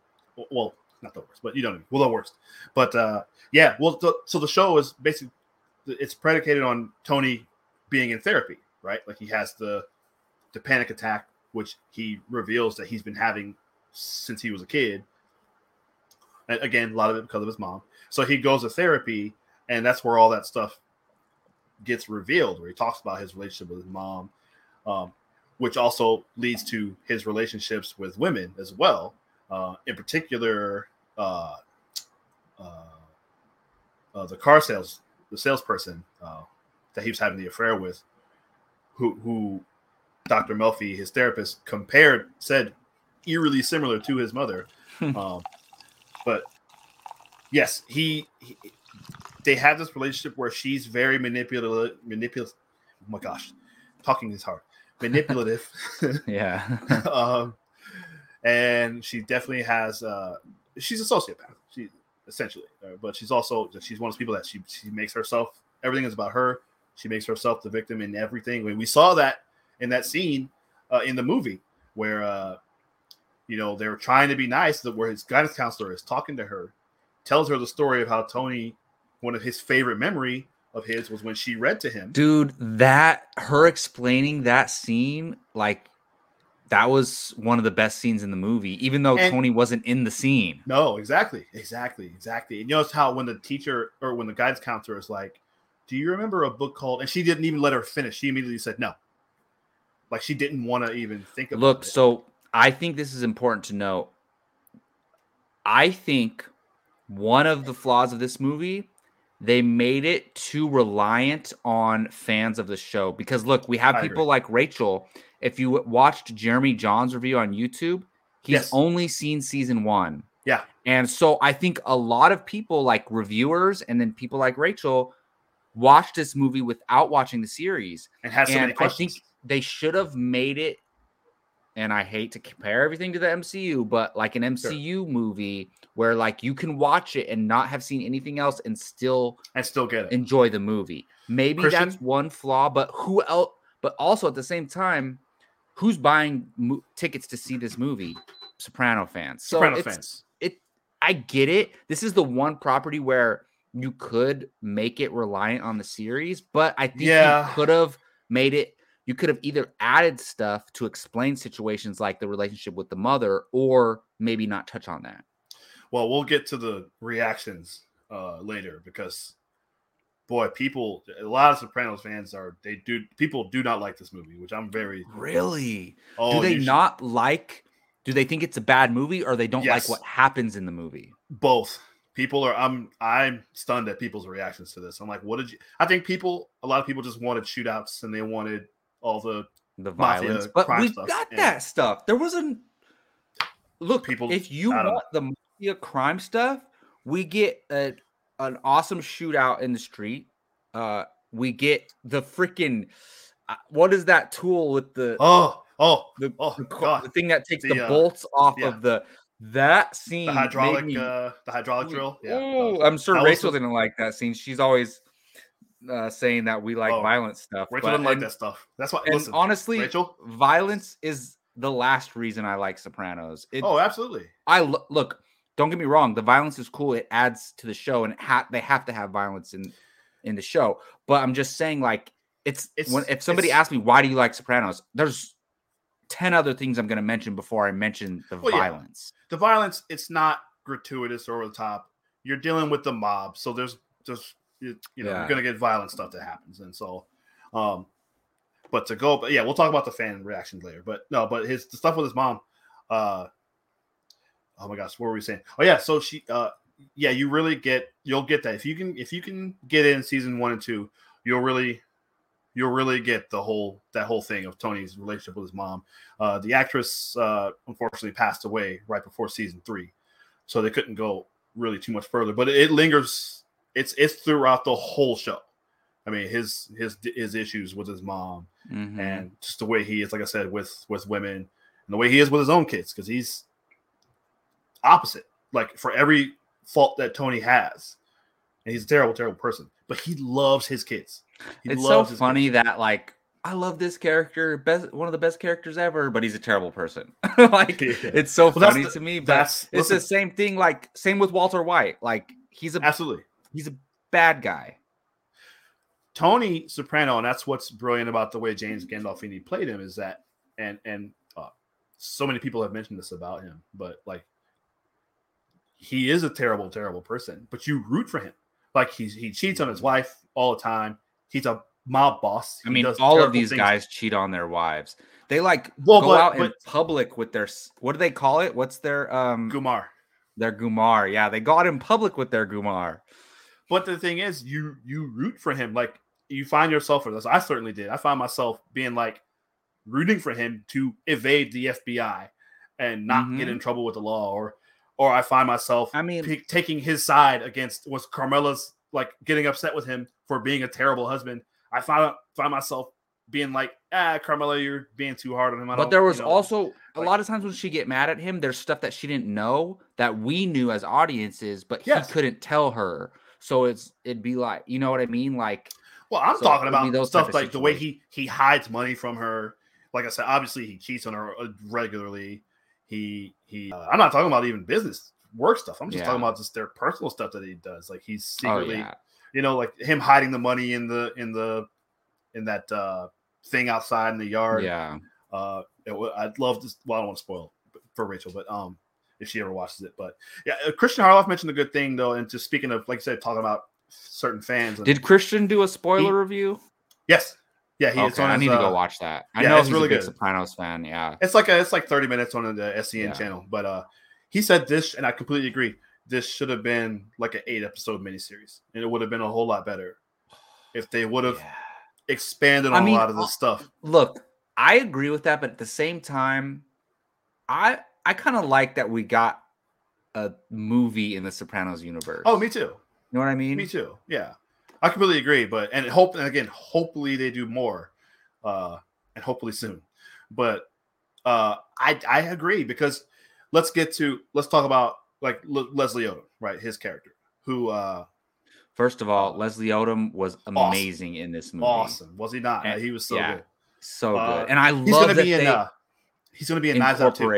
well, not the worst, but you don't know, well, the worst. But uh, yeah, well, the, so the show is basically it's predicated on Tony being in therapy, right? Like he has the the panic attack, which he reveals that he's been having since he was a kid. And again, a lot of it because of his mom. So he goes to therapy, and that's where all that stuff gets revealed, where he talks about his relationship with his mom, um, which also leads to his relationships with women as well. Uh, in particular, uh, uh, uh, the car sales, the salesperson uh, that he was having the affair with, who, who Dr. Melfi, his therapist, compared, said eerily similar to his mother. um, but yes, he, he they have this relationship where she's very manipulative. Manipulative. Oh my gosh, talking is hard. Manipulative. Yeah. um, and she definitely has. Uh, she's a sociopath. Essentially, uh, but she's also she's one of those people that she she makes herself. Everything is about her. She makes herself the victim in everything. When we saw that in that scene uh, in the movie where uh, you know they're trying to be nice, that where his guidance counselor is talking to her, tells her the story of how Tony, one of his favorite memory of his was when she read to him. Dude, that her explaining that scene, like that was one of the best scenes in the movie, even though And- Tony wasn't in the scene. No, exactly, exactly, exactly. And you notice how when the teacher or when the guidance counselor is like, "Do you remember a book called?" and she didn't even let her finish. She immediately said no. Like she didn't want to even think about it. Look, it. so I think this is important to note. I think one of the flaws of this movie, they made it too reliant on fans of the show. Because look, we have I people agree. like Rachel. If you watched Jeremy Jahns' review on YouTube, he's Yes. only seen season one. Yeah. And so I think a lot of people, like reviewers and then people like Rachel, watched this movie without watching the series and has so and many I think they should have made it. And I hate to compare everything to the MCU, but like an MCU movie where like you can watch it and not have seen anything else and still and still get it. enjoy the movie. Maybe Christian? that's one flaw, but who else? But also at the same time, who's buying mo- tickets to see this movie? Soprano fans. So Soprano fans. it I get it. This is the one property where you could make it reliant on the series, but I think Yeah. you could have made it you could have either added stuff to explain situations like the relationship with the mother or maybe not touch on that. Well, we'll get to the reactions uh, later because, boy, people, a lot of Sopranos fans are they do people do not like this movie, which I'm very. Really? Oh, do they you should- not like do they think it's a bad movie or they don't Yes. like what happens in the movie? both people are i'm i'm stunned at people's reactions to this i'm like what did you i think people a lot of people just wanted shootouts and they wanted all the The violence. But crime we stuff, got and- that stuff. There wasn't look People- if you want the mafia crime stuff, we get a, an awesome shootout in the street. Uh we get the freaking uh, what is that tool with the oh oh the, oh the, god the thing that takes the, The, uh, bolts off yeah. of the that scene the hydraulic me- uh the hydraulic drill yeah Oh, I'm sure Rachel didn't like that scene. She's always uh, saying that we like Oh, violent stuff. rachel but- didn't like and- that stuff that's why and listen honestly, rachel violence is the last reason I like Sopranos. It, oh, absolutely. I lo- look. Don't get me wrong. The violence is cool. It adds to the show, and ha- they have to have violence in in the show. But I'm just saying, like, it's, It's- when if somebody asks me why do you like Sopranos, there's ten other things I'm going to mention before I mention the Well, yeah. violence. The violence, it's not gratuitous or over the top. You're dealing with the mob, so there's just you, you know Yeah. you're gonna get violent stuff that happens, and so, um, but to go, but yeah, we'll talk about the fan reactions later. But no, but his the stuff with his mom, uh, oh my gosh, what were we saying? Oh yeah, so she, uh, yeah, you really get you'll get that if you can if you can get in season one and two, you'll really you'll really get the whole that whole thing of Tony's relationship with his mom. Uh, the actress uh, unfortunately passed away right before season three, so they couldn't go really too much further. But it lingers. It's it's throughout the whole show. I mean, his his his issues with his mom Mhm. and just the way he is, like I said, with with women and the way he is with his own kids, because he's opposite. Like for every fault that Tony has, and he's a terrible, terrible person, but he loves his kids. He it's so funny kids. that like I love this character, best one of the best characters ever, but he's a terrible person. like Yeah. it's so Well, funny the- to me. But that's- it's listen. the same thing. Like same with Walter White. Like he's a Absolutely. He's a bad guy. Tony Soprano, and that's what's brilliant about the way James Gandolfini played him is that, and and uh, so many people have mentioned this about him, but like he is a terrible, terrible person, but you root for him. Like he's he cheats on his wife all the time. He's a mob boss. I mean, does all of these things. guys cheat on their wives. They like Well, go but- out in but- public with their what do they call it? What's their um Gumar. their gumar? Yeah, they go out in public with their gumar. But the thing is, you you root for him. Like you find yourself for this. I certainly did. I find myself being like rooting for him to evade the FBI and not get Mhm. in trouble with the law, or or I find myself I mean- pick- taking his side against was Carmela's like getting upset with him for being a terrible husband. I find find myself being like, ah, Carmela, you're being too hard on him. I But there you was know." also a lot of times when she get mad at him, there's stuff that she didn't know that we knew as audiences, but Yes. he couldn't tell her. So it's it'd be like, you know what I mean? Like Well, I'm So talking it would be about those stuff like the way he he hides money from her. Like I said, obviously he cheats on her uh, regularly. He he. Uh, I'm not talking about even business work stuff. I'm just Yeah. talking about just their personal stuff that he does. Like he's oh secretly, yeah. you know, like him hiding the money in the in the in that uh thing outside in the yard. Yeah. Uh, it, I'd love to. Well, I don't want to spoil for Rachel, but um, if she ever watches it, but yeah, uh, Christian Harloff mentioned a good thing though, and just speaking of, like I said, talking about certain fans. Did Christian do a spoiler He- review? yes, yeah, he, okay, on I need to uh, go watch that. I yeah, know it's he's really a big good. Sopranos fan. Yeah. It's like a, it's like 30 minutes on the SCN Yeah. channel. But uh he said this, and I completely agree. This should have been like an eight episode miniseries, and it would have been a whole lot better if they would have Yeah. expanded I on mean, a lot of uh, this stuff. Look, I agree with that, but at the same time, I I kind of like that we got a movie in the Sopranos universe. Oh, me too. you know what I mean? Me too. Yeah, I completely agree. But and hope and again, hopefully they do more, uh, and hopefully soon. But uh, I I agree because let's get to let's talk about like Le- Leslie Odom, right? His character, who uh, First of all, Leslie Odom was amazing in this movie. awesome was he not? And- he was so yeah. good. So Uh, good. And I He's love gonna that be in. they Uh, he's gonna be in Knives Out too.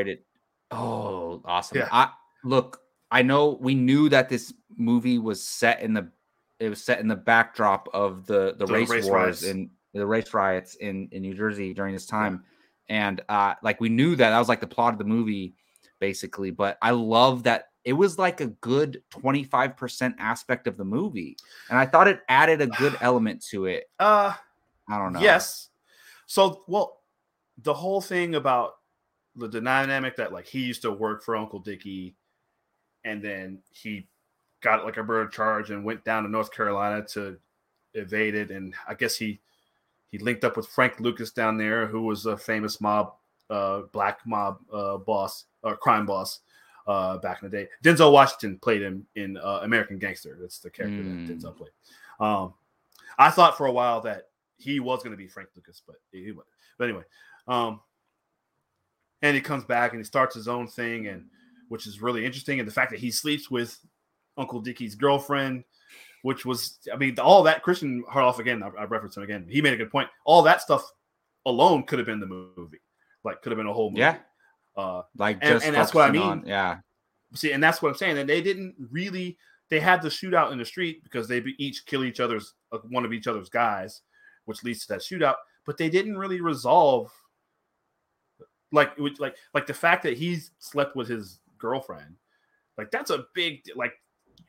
Oh, awesome. Yeah. I look, I know we knew that this movie was set in the it was set in the backdrop of the the, The race, race wars riots. and the race riots in in New Jersey during this time. And uh like we knew that that was like the plot of the movie basically, but I love that it was like a good 25% aspect of the movie. And I thought it added a good element to it. Uh, I don't know. yes. So, well, the whole thing about the, dynamic that like he used to work for Uncle Dickie, and then he got like a bird charge and went down to North Carolina to evade it, and I guess he he linked up with Frank Lucas down there, who was a famous mob, uh, black mob uh, boss or crime boss. Uh, back in the day, Denzel Washington played him in uh, American Gangster. That's the character Mm. that Denzel played. Um, I thought for a while that he was going to be Frank Lucas, but he wasn't. But anyway, um, and he comes back and he starts his own thing, and which is really interesting. And the fact that he sleeps with Uncle Dickie's girlfriend, which was, I mean, all that Christian Harloff again. I, I reference him again. He made a good point. All that stuff alone could have been the movie. Like could have been a whole movie. Yeah. Uh, Like And- just and that's what I mean. on- yeah. see, and that's what I'm saying. And they didn't really. They had the shootout in the street because they each kill each other's uh, one of each other's guys, which leads to that shootout. But they didn't really resolve. Like, it was- like, like the fact that he slept with his girlfriend, like that's a big like.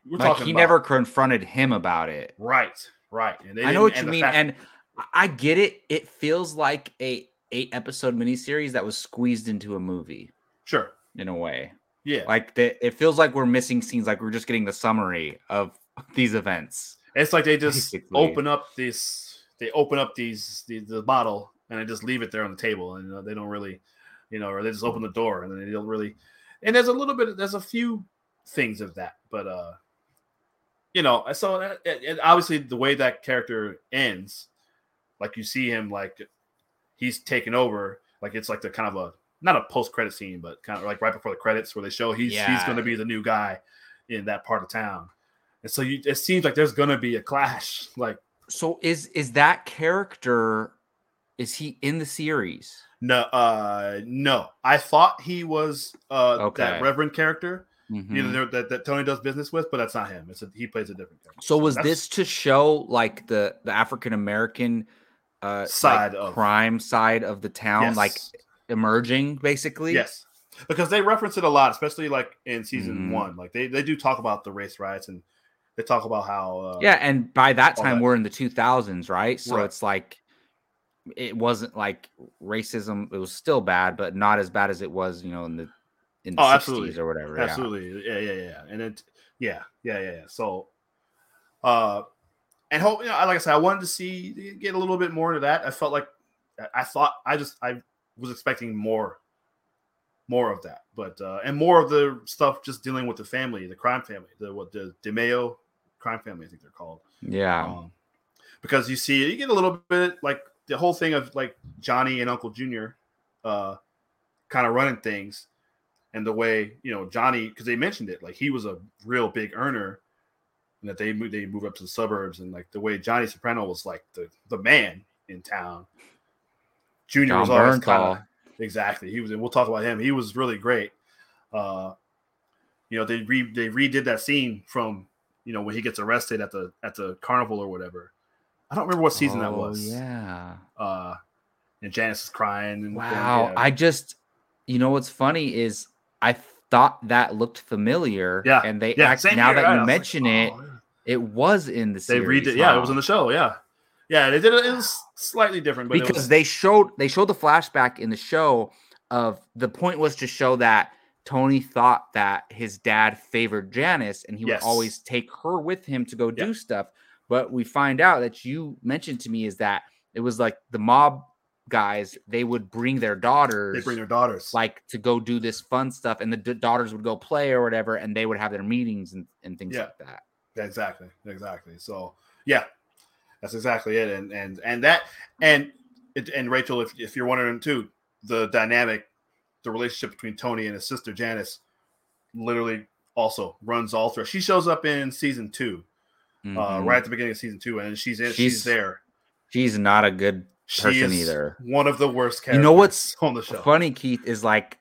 We're Like talking he about- never confronted him about it. right, right. And they I know what you mean, fact- and I get it. It feels like a eight episode miniseries that was squeezed into a movie sure, in a way. yeah. Like the, it feels like we're missing scenes. Like we're just getting the summary of these events. It's like they just Basically. open up this. They open up these the, the bottle and they just leave it there on the table, and uh, they don't really, you know, or they just open the door and then they don't really. And there's a little bit. There's a few things of that, but uh, you know, so that, and- obviously the way that character ends, like you see him like he's taken over, like it's like the kind of a not a post credit scene, but kind of like right before the credits where they show he's he's going to be the new guy in that part of town. And so you, it seems like there's gonna be a clash. Like So is is that character? Is he in the series? No, uh, no. I thought he was uh Okay. that Reverend character Mhm. you know, that, that Tony does business with, but that's not him. It's a, he plays a different character. So was that's this to show like the the African American uh like, Side of- crime side of the town like emerging basically? yes, because they reference it a lot, especially like in season Mhm. one. Like they they do talk about the race riots and they talk about how uh, Yeah, and by that time that. we're in the 2000s, right? So Right. it's like it wasn't like racism. It was still bad, but not as bad as it was, you know, in the in the Oh, 60s absolutely. or whatever. yeah. absolutely yeah yeah yeah and it yeah yeah yeah yeah so uh and hope you know like i said i wanted to see get a little bit more into that i felt like I- i thought i just i was expecting more more of that but uh and more of the stuff just dealing with the family the crime family the what the DiMeo crime family i think they're called Yeah. um, because you see you get a little bit like the whole thing of like Johnny and Uncle Junior, uh, kind of running things, and the way you know Johnny because they mentioned it like he was a real big earner, and that they moved they move up to the suburbs and like the way Johnny Soprano was like the the man in town. Junior John was always kind of exactly he was and we'll talk about him. He was really great. Uh, you know they re they redid that scene from you know when he gets arrested at the at the carnival or whatever. I don't remember what season that Oh, was. Yeah. Uh, and Janice is crying. And Wow. yeah. I just, you know, what's funny is I thought that looked familiar. Yeah, And they yeah, act, now that right? You was like, mention it, oh, it was in the they series. redid. Yeah, it was in the show. Yeah, yeah, they did it. It was slightly different, but because was, they showed they showed the flashback in the show of the point was to show that Tony thought that his dad favored Janice and he Yes. would always take her with him to go Yeah. do stuff. But we find out that you mentioned to me is that it was like the mob guys, they would bring their daughters they bring their daughters. like to go do this fun stuff and the d- daughters would go play or whatever and they would have their meetings and, and things Yeah. like that. Yeah, exactly, exactly. So yeah, that's exactly it. And and and that and it, and Rachel, if if you're wondering too, the dynamic, the relationship between Tony and his sister Janice, literally also runs all through. She shows up in season two, uh, Mhm. right at the beginning of season two, and she's in. She's, She's there. She's not a good She person either. One of the worst characters. You know what's on the show? funny, Keith, is like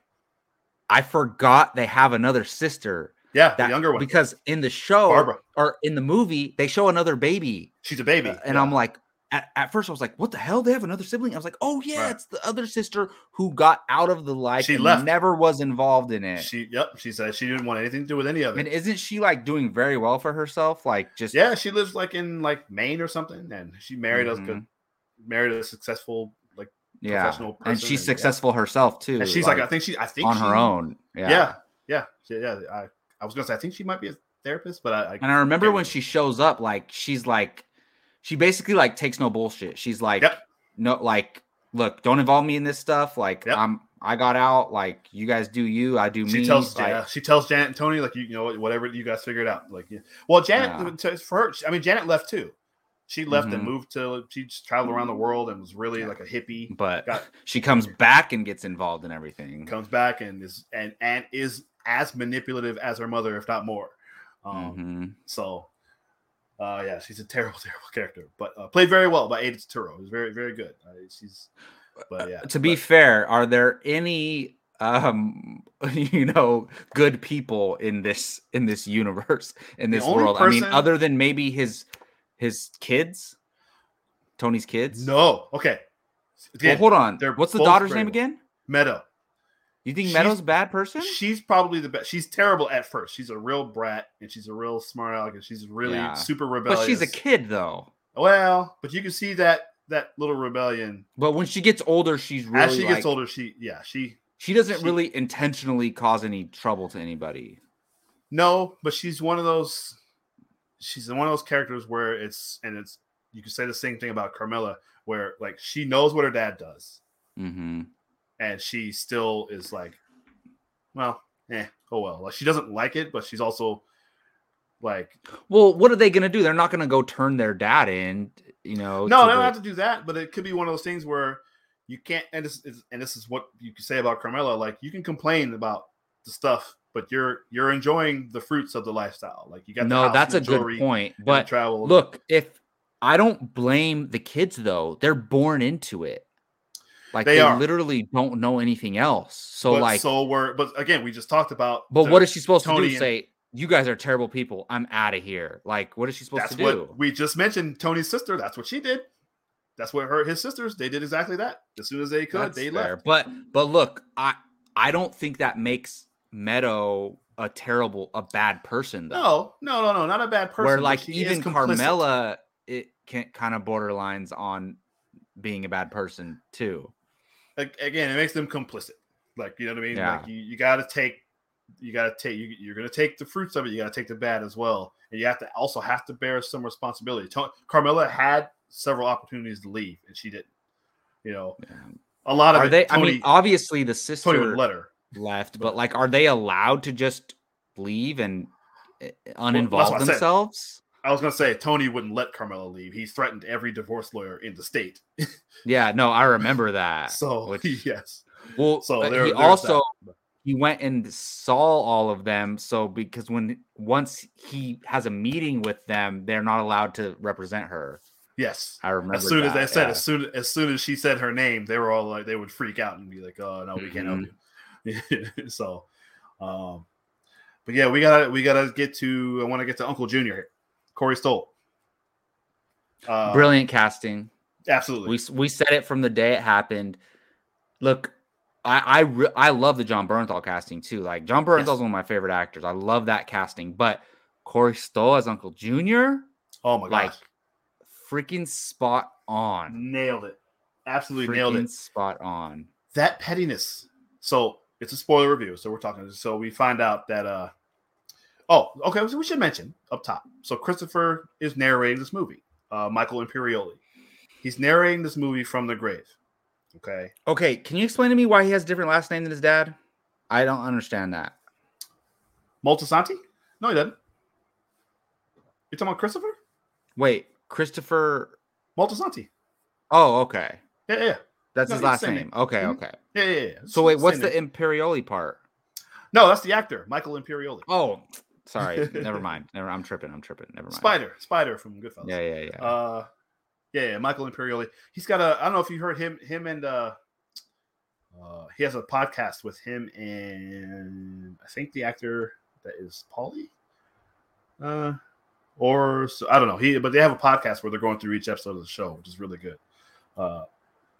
I forgot they have another sister. Yeah, That the younger one, because in the show Barbara. or in the movie they show another baby, She's a baby, Uh, and yeah. I'm like, at, at first I was like, what the hell? They have another sibling? I was like, oh yeah, Right. it's the other sister who got out of the life. She left. never was involved in it. She, yep, she said she didn't want anything to do with any of it. and isn't she like doing very well for herself? Like just yeah, she lives like in like Maine or something, and she married a Mhm. good, married a successful like, yeah, professional and she's and, yeah. successful herself too. and she's like, I think she, I think on she- her own. Yeah, Yeah. yeah, yeah. yeah, I, I was gonna say I think she might be a therapist, but I, I And I remember when she shows up, like she's like, she basically like takes no bullshit. She's like, Yep. no, like, look, don't involve me in this stuff. Like, Yep. I'm, I got out. Like, you guys do you, I do she me. tells like, yeah, she tells Janet and Tony like you, you know whatever you guys figure it out. Like yeah. well, Janet to- for her, I mean Janet left too. She left and Mhm. moved to she just traveled around the world and was really like a hippie. but Got- she comes back and gets involved in everything. comes back and is and and is as manipulative as her mother, if not more. Um, Mhm. So, uh, yeah, she's a terrible, terrible character, but uh, played very well by Aida Turturro. It was very, very good. Uh, she's But yeah, to be but, fair, are there any um you know good people in this in this universe in this world? I mean, other than maybe his his kids, Tony's kids. no, okay. Well, hold on. What's the daughter's name again? Meadow. You think She's- Meadow's a bad person? She's probably the best. She's terrible at first. She's a real brat and she's a real smart aleck and she's really Yeah. super rebellious. But she's a kid though. Well, but you can see that that little rebellion But when she gets older, she's really as she like, gets older. She yeah she She doesn't she- really intentionally cause any trouble to anybody. no, but she's one of those. She's one of those characters where it's and it's you can say the same thing about Carmela where like she knows what her dad does hmm and she still is like, well, eh, oh well. Like she doesn't like it, but she's also like Well, what are they gonna do? They're not gonna go turn their dad in, you know. No, they don't have to do that, but it could be one of those things where you can't. And this is and this is what you can say about Carmela. Like you can complain about the stuff, but you're you're enjoying the fruits of the lifestyle. Like you got the No, that's a good point. But travel. look, if I don't blame the kids though, they're born into it. Like They they, are. literally don't know anything else. So but like, so we're but again, we just talked about. but the- what is she supposed to do? and- Say, you guys are terrible people. I'm out of here. Like, what is she supposed That's to what do? we just mentioned. Tony's sister. That's what she did. That's what her his sisters. They did exactly that. As soon as they could, That's they fair. left. But but look, I I don't think that makes Meadow a terrible, a bad person though. No, no, no, no, not a bad person. Where like even. Carmela, it can kind of borderlines on being a bad person too. Ag- again, it makes them complicit. Like you know what I mean? Yeah. Like you, you got to take, you got to take, you, you're going to take the fruits of it. You got to take the bad as well, and you have to also have to bear some responsibility. To- Carmela had several opportunities to leave, and she didn't. You know, a lot of Are it, they? Tony, I mean, obviously the Tony sister would let her. left, but like, are they allowed to just leave and eh, I uninvolve said. themselves? I was going to say Tony wouldn't let Carmela leave. He threatened every divorce lawyer in the state. Yeah, no, I remember that. So which- yes, well, so there, he also that. he went and saw all of them. So because when once he has a meeting with them, they're not allowed to represent her. yes. I remember. As soon as that, they said, yeah. as soon as soon as she said her name, they were all like, they would freak out and be like, "Oh no, we can't help you." so, um, but yeah, we gotta we gotta get to. I want to get to Uncle Junior here, Corey Stoll. Uh, brilliant casting. absolutely. We we said it from the day it happened. Look, I I re- I love the Jon Bernthal casting too. Like Jon Bernthal's Yes. one of my favorite actors. I love that casting. But Corey Stoll as Uncle Junior, oh my god. like gosh, freaking spot on. nailed it. Absolutely nailed it. spot on. that pettiness. So it's a spoiler review. So we're talking. So we find out that uh oh, okay, so we should mention up top. So Christopher is narrating this movie, uh Michael Imperioli. He's narrating this movie from the grave. Okay. Okay, can you explain to me why he has a different last name than his dad? I don't understand that. Moltisanti? No, he doesn't. You talking about Christopher? Wait, Christopher. Moltisanti. Oh, okay. Yeah, yeah. That's No, his last name. name. Okay, Mhm. okay. Yeah, yeah, yeah. So wait, what's the name. Imperioli part? No, that's the actor, Michael Imperioli. Oh, sorry. Never mind. Never. I'm tripping. I'm tripping. Never mind. Spider, Spider from Goodfellas. Yeah, yeah, yeah. Uh, yeah, yeah, Michael Imperioli. He's got a. I don't know if you heard him. Him and uh, uh, he has a podcast with him and I think the actor that is Paulie. Uh, or so, I don't know. He, but they have a podcast where they're going through each episode of the show, which is really good. Uh,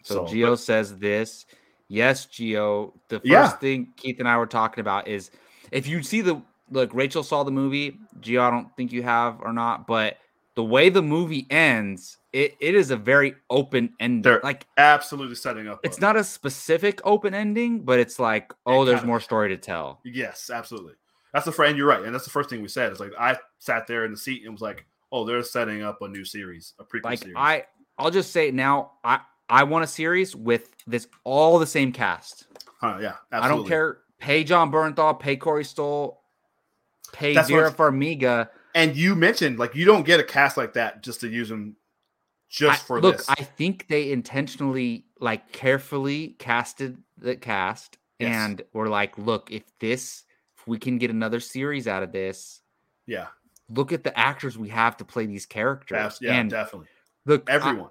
so, so, Geo says this. Yes, Geo. The first Yeah. thing Keith and I were talking about is if you see the look, Rachel saw the movie. Geo, I don't think you have or not, but the way the movie ends, it, it is a very open ending. Like absolutely setting up. it's not a specific open ending, but it's like, oh, there's kind of more story to tell. Yes, absolutely. That's the friend. You're right, and that's the first thing we said. It's like I sat there in the seat and was like, "Oh, they're setting up a new series, a prequel Like series." I, I'll just say it now. I I want a series with this all the same cast. Huh, yeah, absolutely. I don't care. Pay Jon Bernthal, pay Corey Stoll, pay That's Vera Farmiga. And you mentioned like you don't get a cast like that just to use them just I- for look, this. I think they intentionally, like, carefully casted the cast, Yes. and were like, look, if this, if we can get another series out of this, yeah, look at the actors we have to play these characters. yeah, and definitely. look, Everyone.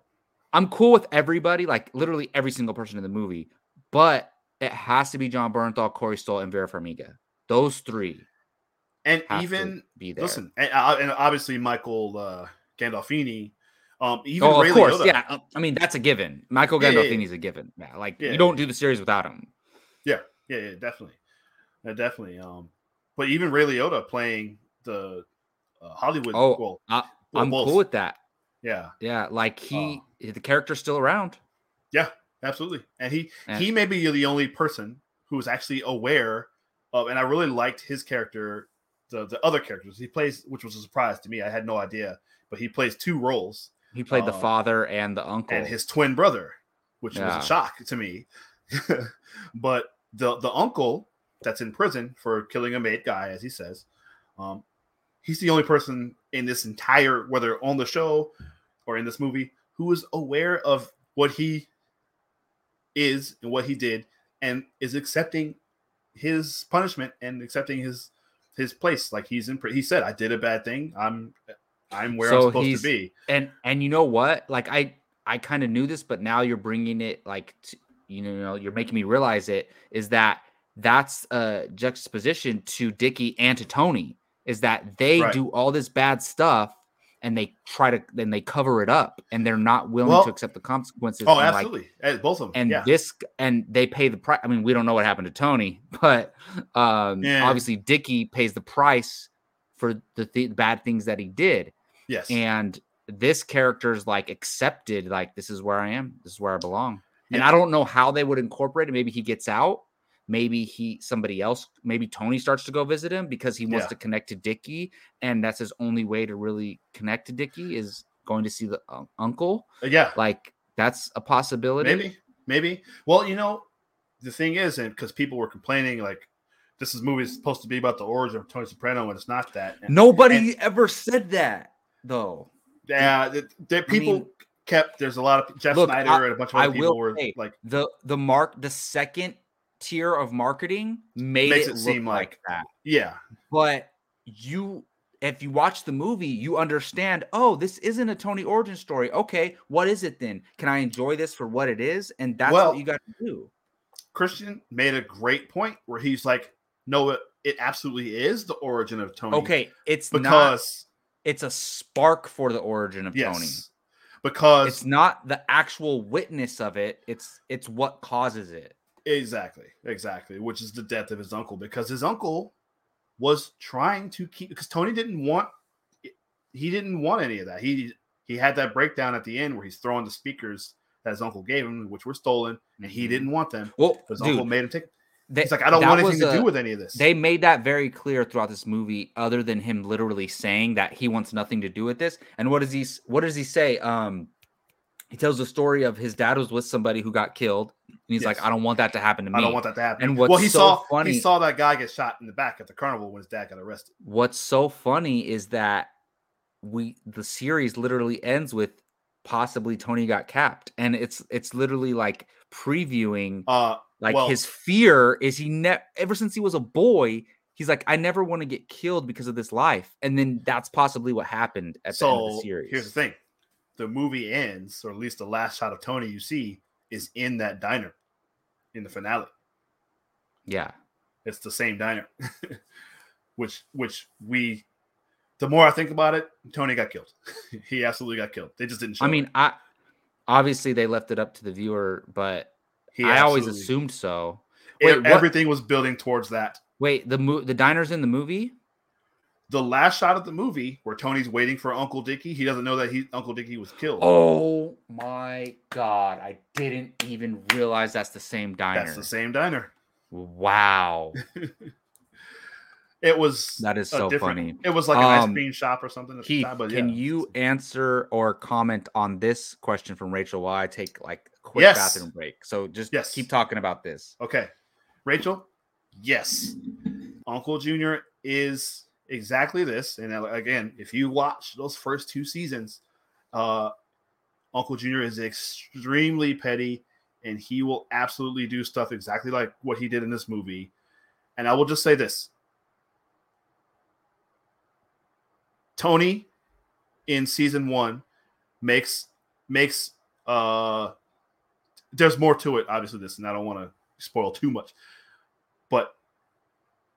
I'm cool with everybody, like literally every single person in the movie, but it has to be Jon Bernthal, Corey Stoll, and Vera Farmiga. Those three. And even be there. Listen, and, uh, and obviously Michael uh, Gandolfini. Um, even oh, Ray of course, Liotta, yeah. Uh, I mean, that's a given. Michael yeah, Gandolfini's yeah, yeah. a given. Yeah, like you don't do the series without him. Yeah, yeah, yeah, definitely, uh, definitely. Um, but even Ray Liotta playing the uh, Hollywood. Oh, well, I, am cool with that. Yeah, yeah. Like he, uh, the character's still around. Yeah, absolutely. And he, and, he may be the only person who is actually aware of. And I really liked his character, the the other characters he plays, which was a surprise to me. I had no idea, but he plays two roles. He played um, the father and the uncle, and his twin brother, which yeah. was a shock to me. but the the uncle that's in prison for killing a mate guy, as he says, um, he's the only person in this entire, whether on the show or in this movie, who is aware of what he is and what he did, and is accepting his punishment and accepting his his place. Like he's in. He said, "I did a bad thing. I'm I'm where so I'm supposed to be." And and you know what? Like I I kind of knew this, but now you're bringing it like to, you know you're making me realize it is that that's a juxtaposition to Dickie and to Tony is that they right. do all this bad stuff and they try to then they cover it up and they're not willing well, to accept the consequences. Oh, absolutely, like, both of them. And yeah. this and they pay the price. I mean, we don't know what happened to Tony, but um, yeah. obviously Dickie pays the price for the th- bad things that he did. Yes, and this character is like accepted. Like this is where I am. This is where I belong. Yeah. And I don't know how they would incorporate it. Maybe he gets out maybe he somebody else maybe tony starts to go visit him because he wants yeah. to connect to dickie and that's his only way to really connect to dickie is going to see the uh, uncle. Uh, yeah. Like that's a possibility. Maybe maybe. Well you know the thing is and because people were complaining like this is movie is supposed to be about the origin of tony soprano and it's not that and, nobody and, ever said that though. Yeah the, the people I mean, kept there's a lot of jeff look, snyder I, and a bunch of other people were say, like the the mark the second tier of marketing made Makes it, it seem like, like that. Yeah. But you if you watch the movie, you understand, oh, this isn't a Tony origin story. Okay, what is it then? Can I enjoy this for what it is? And that's well, what you got to do. Christian made a great point where he's like, no, it, it absolutely is the origin of Tony. Okay, it's because not, it's a spark for the origin of yes, Tony. Because it's not the actual witness of it, it's it's what causes it. Exactly, exactly. Which is the death of his uncle because his uncle was trying to keep because Tony didn't want he didn't want any of that. He he had that breakdown at the end where he's throwing the speakers that his uncle gave him, which were stolen, and he mm-hmm. didn't want them. Well, his dude, uncle made him take. They, he's like, I don't want anything to do with any of this. They made that very clear throughout this movie, other than him literally saying that he wants nothing to do with this. And what does he? What does he say? Um, he tells the story of his dad was with somebody who got killed, and he's yes. like, "I don't want that to happen to me. I don't want that to happen." And what's well, he so saw funny, he saw that guy get shot in the back at the carnival when his dad got arrested. What's so funny is that we the series literally ends with possibly Tony got capped, and it's it's literally like previewing, uh, like well, his fear is he ne- ever since he was a boy. He's like, I never want to get killed because of this life, and then that's possibly what happened at so, the end of the series. Here's the thing: the movie ends, or at least the last shot of Tony you see is in that diner in the finale. Yeah. It's the same diner. which which we the more I think about it, Tony got killed. he absolutely got killed. They just didn't I mean, it. I obviously they left it up to the viewer, but he I always assumed so. Wait, everything was building towards that. Wait, the mo- the diner's in the movie? The last shot of the movie where Tony's waiting for Uncle Dickie, he doesn't know that he Uncle Dickie was killed. Oh my god, I didn't even realize that's the same diner. That's the same diner. Wow. it was that is so funny. It was like an um, ice cream shop or something. Keith, time, can yeah. you answer or comment on this question from Rachel while I take like a quick yes. bathroom break? So just yes. keep talking about this. Okay. Rachel, yes. Uncle Junior is exactly this. And uh, again, if you watch those first two seasons, uh, Uncle Junior is extremely petty, and he will absolutely do stuff exactly like what he did in this movie. And I will just say this: Tony in season one makes makes uh, there's more to it, obviously. This, and I don't want to spoil too much, but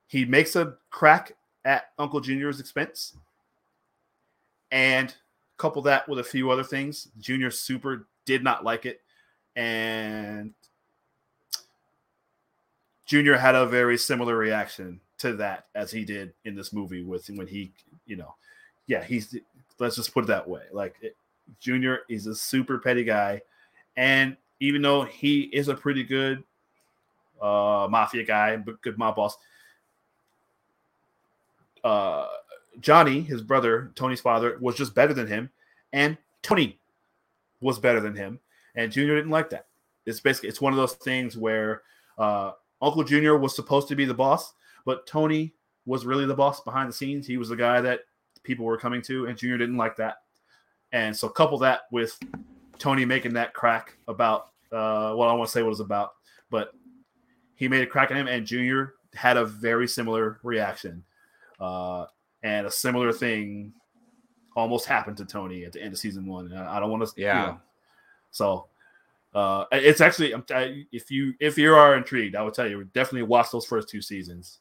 he makes a crack at Uncle Junior's expense, and couple that with a few other things. Junior Super did not like it, and Junior had a very similar reaction to that as he did in this movie with when he, you know, yeah, he's let's just put it that way. Like it, Junior is a super petty guy, and even though he is a pretty good uh, mafia guy, but good mob boss, uh, Johnny, his brother, Tony's father, was just better than him, and Tony was better than him, and Junior didn't like that. It's basically it's one of those things where uh, Uncle Junior was supposed to be the boss, but Tony was really the boss behind the scenes. He was the guy that people were coming to, and Junior didn't like that. And so couple that with Tony making that crack about uh, well, I want to say what it was about, but he made a crack at him, and Junior had a very similar reaction. Uh, and a similar thing almost happened to Tony at the end of season one. I don't want to, yeah. You know, so uh, it's actually, if you if you are intrigued, I would tell you definitely watch those first two seasons.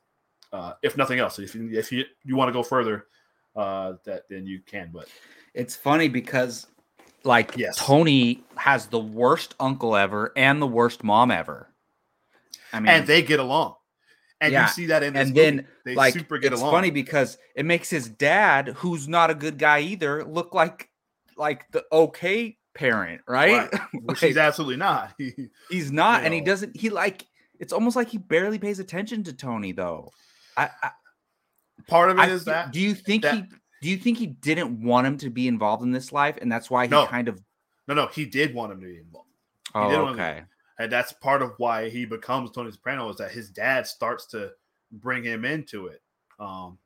Uh, if nothing else, if you if you, you want to go further, uh, that then you can. But it's funny because like yes. Tony has the worst uncle ever and the worst mom ever. I mean, and they get along. And yeah. you see that in and movie. then they like super get it's along. funny because it makes his dad, who's not a good guy either, look like like the okay parent, right? right. Which like, he's absolutely not. he's not, and know. he doesn't. He like it's almost like he barely pays attention to Tony though. I, I part of it I, is that. Do you think that, he? Do you think he didn't want him to be involved in this life, and that's why he no. kind of? No, no, he did want him to be involved. He oh, okay and that's part of why he becomes Tony Soprano is that his dad starts to bring him into it. Um,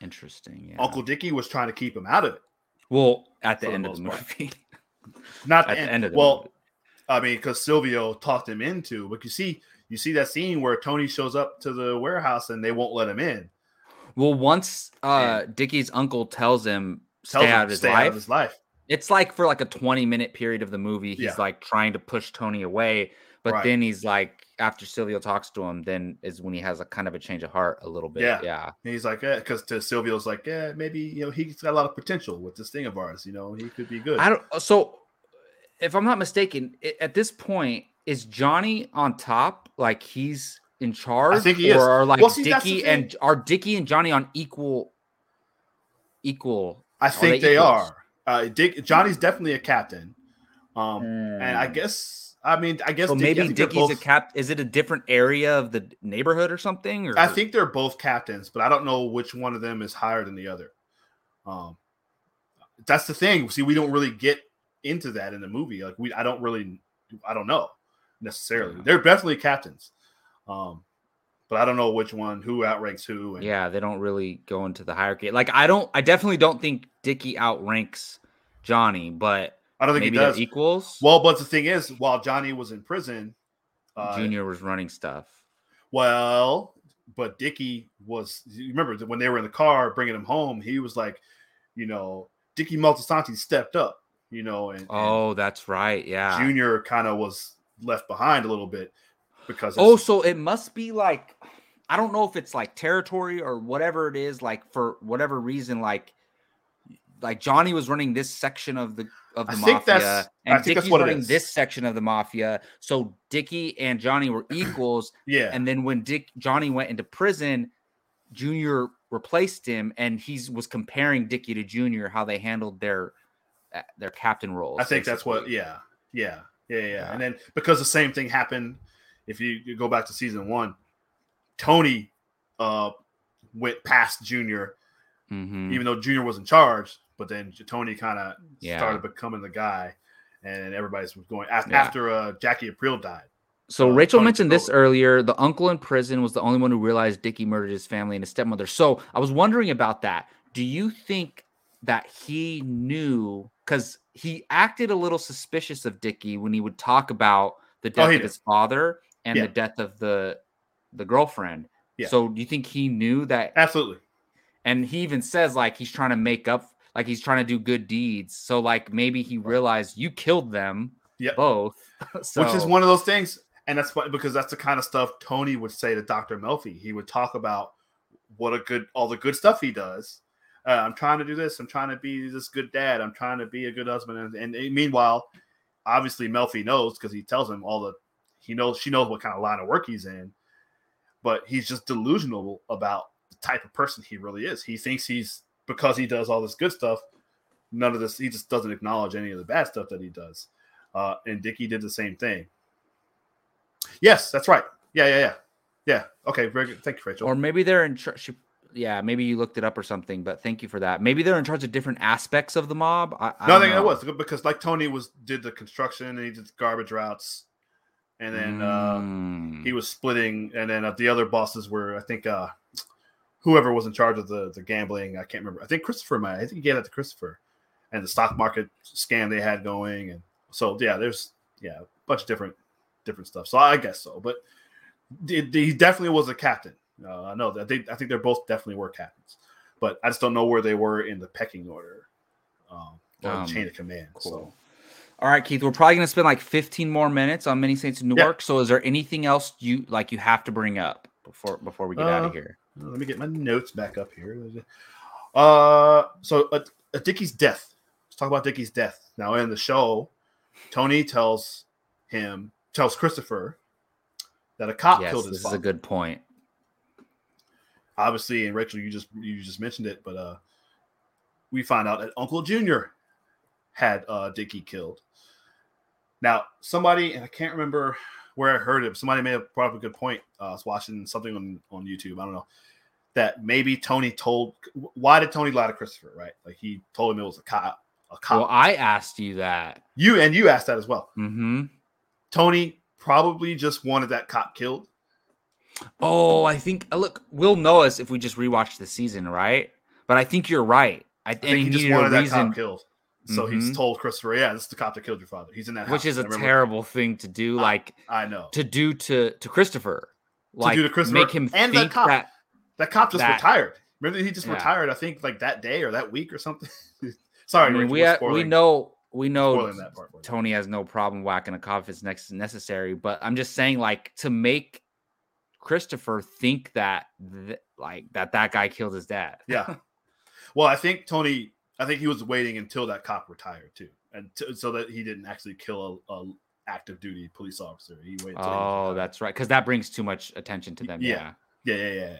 Interesting. Yeah. Uncle Dickie was trying to keep him out of it. Well, at the end the of the movie, not the at end. the end of the well, movie. I mean, because Silvio talked him into, but you see, you see that scene where Tony shows up to the warehouse and they won't let him in. Well, once uh Dickie's uncle tells him stay, tells out, of his stay out of his life, it's like for like a 20 minute period of the movie, he's yeah. like trying to push Tony away. But right. then he's like, after Silvio talks to him, then is when he has a kind of a change of heart a little bit. Yeah. Yeah. he's like, because to Silvio's like, yeah, maybe, you know, he's got a lot of potential with this thing of ours. You know, he could be good. I don't, so if I'm not mistaken, at this point, is Johnny on top? Like he's in charge? I think he or is. are like well, see, Dickie and are Dickie and Johnny on equal, equal? I think they, they are. Uh, Dick, Johnny's definitely a captain. Um, mm. and I hmm. guess I mean, I guess so maybe Dickie's both, a cap. Is it a different area of the neighborhood or something? Or I think they're both captains, but I don't know which one of them is higher than the other. Um, that's the thing. See, we don't really get into that in the movie. Like we, I don't really, I don't know necessarily. Yeah. They're definitely captains, um, but I don't know which one who outranks who. And, yeah, they don't really go into the hierarchy. Like I don't, I definitely don't think Dickie outranks Johnny, but I don't think Maybe he does. Equals. Well, but the thing is, while Johnny was in prison, uh, Junior was running stuff. Well, but Dickie was. Remember when they were in the car bringing him home? He was like, you know, Dickie Moltisanti stepped up. You know, and oh, and that's right. Yeah, Junior kind of was left behind a little bit because. Oh, so it must be like I don't know if it's like territory or whatever it is. Like for whatever reason, like like Johnny was running this section of the of the I mafia, and Dickie's running this section of the mafia. So Dickie and Johnny were equals. yeah. And then when Dick Johnny went into prison, Junior replaced him, and he was comparing Dickie to Junior how they handled their uh, their captain roles. I think basically. that's what. Yeah. Yeah. Yeah. Yeah. yeah. And then because the same thing happened, if you, you go back to season one, Tony uh went past Junior. Mm-hmm. Even though Junior was in charge, but then Tony kind of yeah. started becoming the guy, and everybody's going after, yeah. after uh, Jackie Aprile died. So uh, Rachel Tony mentioned this earlier. The uncle in prison was the only one who realized Dickie murdered his family and his stepmother. So I was wondering about that. Do you think that he knew because he acted a little suspicious of Dickie when he would talk about the oh, death oh, of his father and yeah. the death of the the girlfriend? Yeah. So do you think he knew that? Absolutely. And he even says like he's trying to make up like he's trying to do good deeds. So like maybe he realized you killed them. Yep. both. so, which is one of those things, and that's what because that's the kind of stuff Tony would say to Doctor Melfi. He would talk about what a good all the good stuff he does. Uh, I'm trying to do this. I'm trying to be this good dad. I'm trying to be a good husband. And, and, and meanwhile, obviously Melfi knows because he tells him all the he knows she knows what kind of line of work he's in, but he's just delusional about the type of person he really is. He thinks he's because he does all this good stuff. None of this. He just doesn't acknowledge any of the bad stuff that he does. Uh, and Dickie did the same thing. Yes, that's right. Yeah, yeah, yeah, yeah. Okay, very good. Thank you, Rachel. or maybe they're in charge. Yeah, maybe you looked it up or something, but thank you for that. Maybe they're in charge of different aspects of the mob. I, I no, I think it was because like Tony was did the construction and he did the garbage routes, and then uh, Mm. he was splitting, and then uh, the other bosses were I think uh, whoever was in charge of the the gambling. I can't remember. I think Christopher might. I think he gave that to Christopher, and the stock market scam they had going, and so yeah, there's yeah a bunch of different different stuff. So I guess so, but he definitely was a captain. Uh, I know that they. I think they're both definitely were captains, but I just don't know where they were in the pecking order, um, or Um, chain of command. So. All right, Keith. We're probably gonna spend like 15 more minutes on Many Saints in Yeah. So, is there anything else you like you have to bring up before before we get out Uh, of here? Let me get my notes back up here. Uh, so uh, uh, Dickie's death. Let's talk about Dickie's death. Now in the show, Tony tells him, tells Christopher that a cop Yes, killed his. this his is a good point. Obviously, and Rachel, you just you just mentioned it, but uh, we find out that Uncle Junior had uh Dickie killed. Now, somebody, and I can't remember where I heard it. but Somebody may have brought up a good point. Uh, I was watching something on on YouTube. I don't know that maybe Tony told. Why did Tony lie to Christopher? Right, like he told him it was a cop. A cop. Well, I asked you that. you and you asked that as well. Mm-hmm. Tony probably just wanted that cop killed. Oh, I think uh, look, we'll know us if we just rewatch the season, right? But I think you're right. I, I think he he just wanted that reason, cop killed. So he's Mhm. told Christopher, "Yeah, this is the cop that killed your father. He's in that house." which is a terrible thing to do. Like I know. to do to to Christopher, like do to Christopher make him and think cop. that. That cop just that- retired. Remember, he just Yeah. retired. I think like that day or that week or something. Sorry, I mean, we ha- we know we know part. Tony has no problem whacking a cop if it's next necessary, but I'm just saying, like to make Christopher think that th- like that that guy killed his dad. Yeah. Well, I think Tony. I think he was waiting until that cop retired too, and t- so that he didn't actually kill a, a active duty police officer. He waited. He Oh, that's right. Because that brings too much attention to them. Yeah. Yeah. Yeah, yeah, yeah.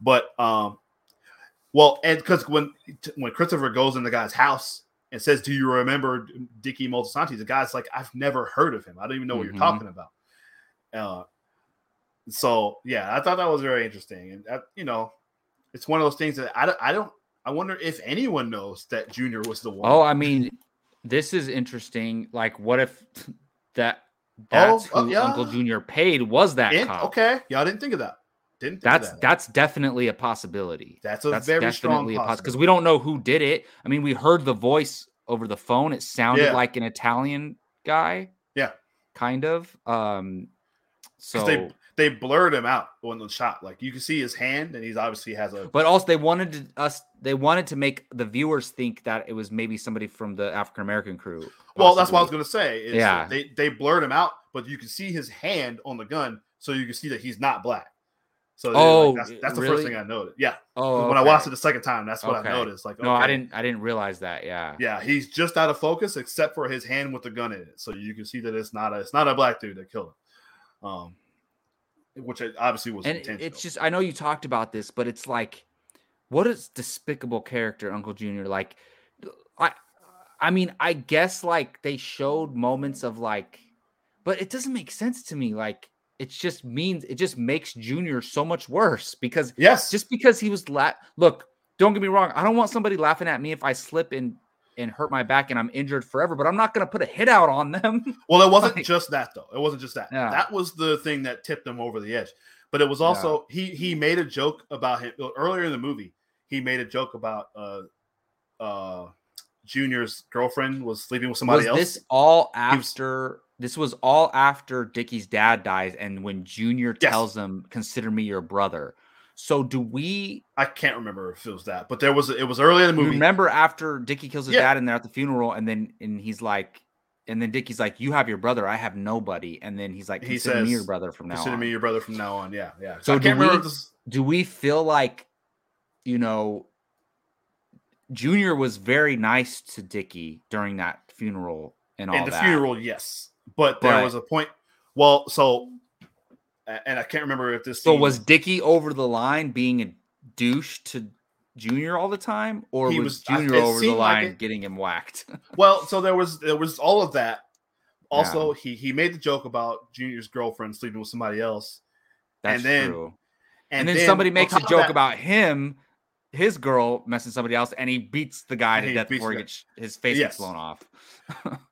But um, well, and because when when Christopher goes in the guy's house and says, "Do you remember Dickie Moltisanti?" The guy's like, "I've never heard of him. I don't even know what Mhm. you're talking about." Uh, so yeah, I thought that was very interesting, and that, you know, it's one of those things that I don't, I don't, I wonder if anyone knows that Junior was the one. Oh, I mean, this is interesting. Like, what if that that's Oh, uh, who yeah. Uncle Junior paid was that cop? okay, yeah, I didn't think of that. Didn't That's that. that's definitely a possibility. that's a that's very strong definitely possibility because we don't know who did it. I mean, we heard the voice over the phone. It sounded Yeah. like an Italian guy. Yeah. kind of. Um, so, they they blurred him out when the shot. Like you can see his hand, and he's obviously has a but also they wanted to, us. They wanted to make the viewers think that it was maybe somebody from the African American crew. Well, that's what I was going to say. Is Yeah. they they blurred him out, but you can see his hand on the gun, so you can see that he's not black. So Oh, like, that's, that's the really? first thing I noticed. Yeah, Oh, when I watched it the second time, that's what Okay. I noticed. Like, No, I didn't. I didn't realize that. Yeah. Yeah, he's just out of focus, except for his hand with the gun in it. So you can see that it's not a it's not a black dude that killed him. Um, which obviously was and intentional. it's just I know you talked about this, but it's like, what is despicable character Uncle Junior? Like, I, I mean, I guess like they showed moments of like, but it doesn't make sense to me. Like, it just means it just makes Junior so much worse because yes, just because he was la- look, don't get me wrong, I don't want somebody laughing at me if I slip and and hurt my back and I'm injured forever, but I'm not gonna put a hit out on them. Well, it wasn't Like- just that though. It wasn't just that. Yeah. That was the thing that tipped him over the edge. But it was also he he made a joke about him earlier in the movie. He made a joke about uh uh Junior's girlfriend was sleeping with somebody was else. this all after this was all after Dickie's dad dies and when Junior Yes. tells him consider me your brother. So do we I can't remember if it was that, but there was it was early in the movie. remember after Dickie kills his Yeah. dad and they're at the funeral and then and he's like and then Dickie's like, "You have your brother, I have nobody," and then he's like, He "Consider says, me your brother from now Consider on." me your brother from now on. Yeah, yeah. So do we- this. Do we feel like, you know, Junior was very nice to Dickie during that funeral and all In the that? funeral, yes, but there But- was a point. Well, so, and I can't remember if this. So was Dickie over the line being a douche to Junior all the time, or He was, was- Junior it over the like line it. getting him whacked? Well, so there was there was all of that. Also, he he made the joke about Junior's girlfriend sleeping with somebody else, That's And then- true. And, then, somebody makes a joke that- about him, his girl messing somebody else, and he beats the guy to death before he gets his face Yes. gets blown off.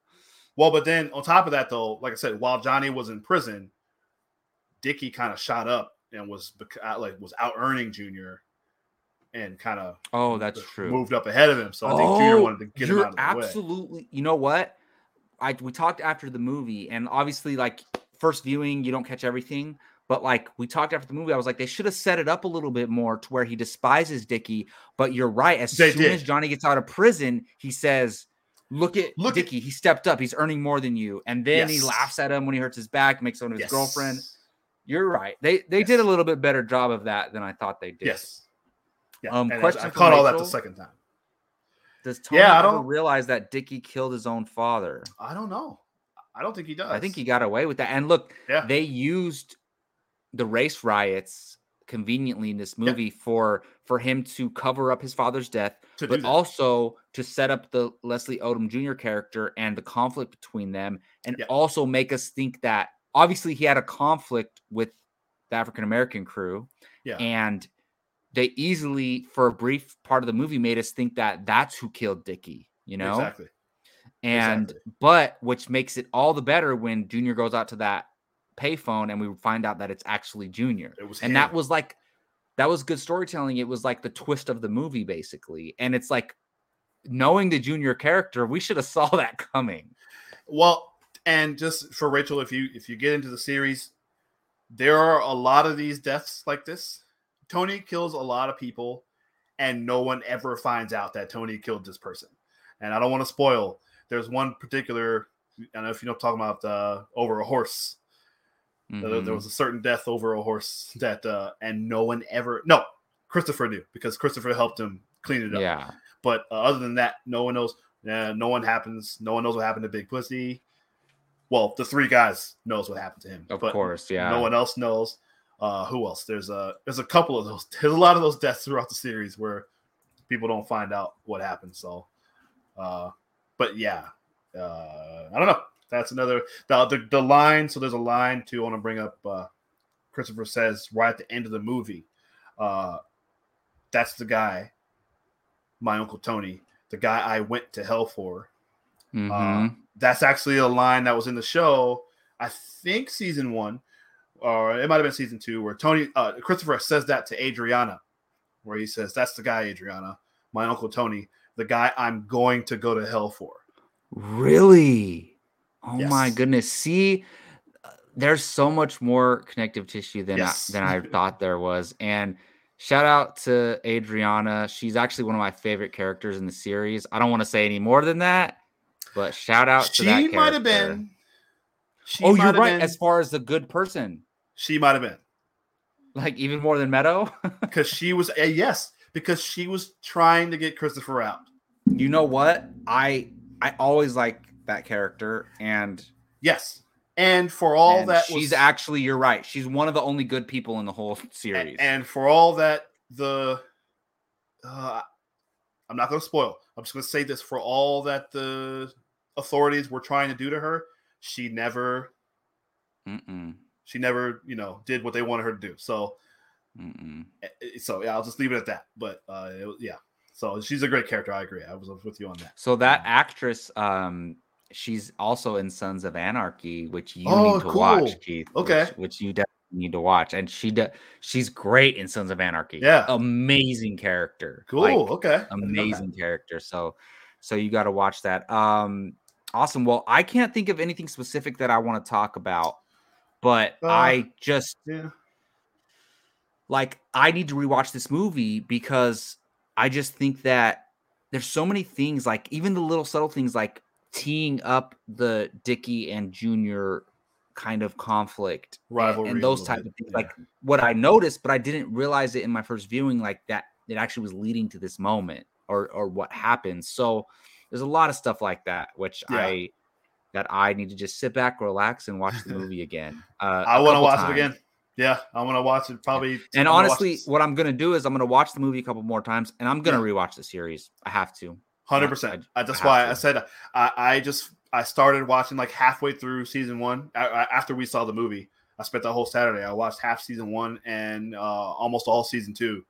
Well, but then on top of that, though, like I said, while Johnny was in prison, Dickie kind of shot up and was bec- uh, like was out earning Junior, and kind of Oh, that's true. moved up ahead of him. So I think Junior Oh, wanted to get him out of the way. absolutely. You know what? I we talked after the movie, and obviously, like first viewing, you don't catch everything. But like we talked after the movie, I was like, they should have set it up a little bit more to where he despises Dickie. But you're right. As They soon did. as Johnny gets out of prison, he says, "Look at Look at- Dickie. He stepped up. He's earning more than you." And then he laughs at him when he hurts his back, makes fun of his Yes. girlfriend. You're right. They they did a little bit better job of that than I thought they did. Yes. Yeah. Um, and I- question I for caught all that the second time. Does Tony Yeah, I ever don't- realize that Dickie killed his own father? I don't know. I don't think he does. I think he got away with that. And look, Yeah. they used the race riots conveniently in this movie for for him to cover up his father's death, to but also to set up the Leslie Odom Jr. character and the conflict between them, and also make us think that obviously he had a conflict with the African American crew, Yeah. and they easily, for a brief part of the movie, made us think that that's who killed Dickie. You know, exactly. and Exactly. but which makes it all the better when Junior goes out to that payphone and we find out that it's actually Junior. It was And that was like that was good storytelling. It was like the twist of the movie, basically. And it's like knowing the Junior character, we should have saw that coming. Well, and just for Rachel, if you if you get into the series, there are a lot of these deaths like this. Tony kills a lot of people, and no one ever finds out that Tony killed this person. And I don't want to spoil. There's one particular. I don't know if you know, talking about uh, over a horse. There- There Mhm. was a certain death over a horse that, uh, and no one ever. No, Christopher knew because Christopher helped him clean it up. yeah. But uh, other than that, no one knows. Uh, no one happens. No one knows what happened to Big Pussy. Well, the three guys knows what happened to him. Of but course. Yeah. No one else knows. Uh, who else? There's a there's a couple of those. There's a lot of those deaths throughout the series where people don't find out what happened. So, uh, but yeah, uh, I don't know. That's another the, the the line. So there's a line too. I want to bring up. Uh, Christopher says right at the end of the movie. Uh, that's the guy, my uncle Tony, the guy I went to hell for. Mhm. That's actually a line that was in the show. I think season one, or it might have been season two, where Tony uh, Christopher says that to Adriana, where he says, "That's the guy, Adriana, my uncle Tony, the guy I'm going to go to hell for." Really? Oh my goodness. See, there's so much more connective tissue than Yes. I, than I thought there was. And shout out to Adriana. She's actually one of my favorite characters in the series. I don't want to say any more than that, but shout out to that. She might have been. She Oh, you're right. been- As far as the good person, she might have been like even more than Meadow. because she was a yes because she was trying to get Christopher out. you know what? I I always like that character, and Yes, and for all and that she's was, actually you're right. She's one of the only good people in the whole series. And for all that, the uh, I'm not going to spoil. I'm just going to say this: for all that the authorities were trying to do to her, she never, Mm-mm, she never, you know, did what they wanted her to do. So, mm-mm. so yeah, I'll just leave it at that. But uh, it yeah, so she's a great character. I agree. I was with you on that. So that actress, um, she's also in Sons of Anarchy, which you Oh, need to cool. watch, Keith. Okay. which, which you definitely need to watch, and she does. She's great in Sons of Anarchy. Yeah. amazing character. Cool. Like, okay. I didn't know that. amazing character. So, so you got to watch that. Um, awesome. Well, I can't think of anything specific that I want to talk about, but Uh, I just Yeah. like I need to rewatch this movie because I just think that there's so many things like even the little subtle things like teeing up the Dickie and Junior kind of conflict Rivalry and, those type of things. yeah. Like what I noticed, but I didn't realize it in my first viewing, like that it actually was leading to this moment or or what happened. So there's a lot of stuff like that, which Yeah. I that I need to just sit back, relax, and watch the movie again. Uh, I want to watch times. it again. Yeah, I want to watch it probably. I'm And honestly, what I'm gonna do is I'm gonna watch the movie a couple more times, and I'm gonna Yeah. rewatch the series. I have to. Hundred I- percent. That's why to. I said I, I just I started watching like halfway through season one a- a- after we saw the movie. I spent the whole Saturday. I watched half season one and uh, almost all season two,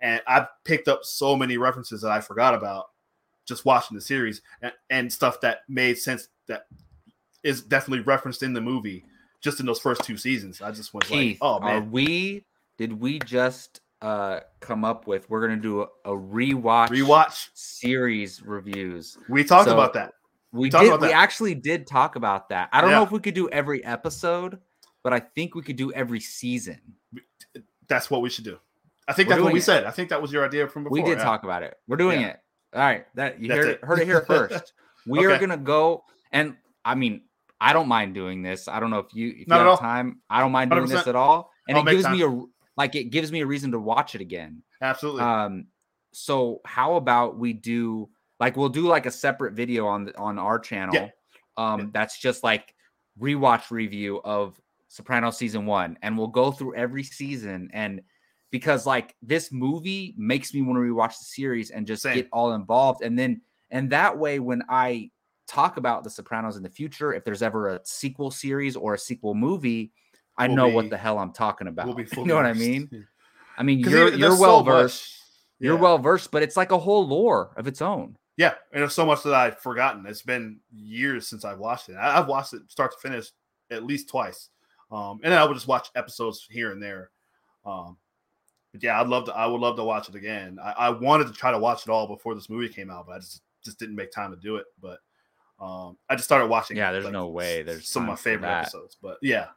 and I picked up so many references that I forgot about just watching the series and, and stuff that made sense that is definitely referenced in the movie just in those first two seasons. I just was Keith, like, oh are we? Did we just uh come up with? We're gonna do a, a rewatch rewatch. series reviews. We talked So, about that. We talked did. We that. actually did talk about that. I don't know if we could do every episode, but I think we could do every season. That's what we should do. I think We're that's what we it. said. I think that was your idea from before. we did yeah. talk about it. We're doing Yeah. it. All right. That you heard it. heard it here first. We are gonna go and I mean, I don't mind doing this. I don't know if you if Not you have all. time. I don't mind doing this 100%. at all. And I'll it gives me a like it gives me a reason to watch it again. Absolutely. Um, so how about we do like we'll do like a separate video on the, on our channel. Um, Yeah. that's just like rewatch review of Soprano season one, and we'll go through every season and because like this movie makes me want to rewatch the series and just Same. get all involved, and then and that way when I talk about the Sopranos in the future, if there's ever a sequel series or a sequel movie, I We'll know be- what the hell I'm talking about. we'll you know what I mean? I mean, you're you're well so versed. much- You're well versed, but it's like a whole lore of its own. Yeah, and there's so much that I've forgotten. It's been years since I've watched it. I've watched it start to finish at least twice, um, and then I would just watch episodes here and there. Um, but yeah, I'd love to. I would love to watch it again. I, I wanted to try to watch it all before this movie came out, but I just just didn't make time to do it. But um, I just started watching. Yeah, there's like, no way there's some of my favorite episodes. But yeah,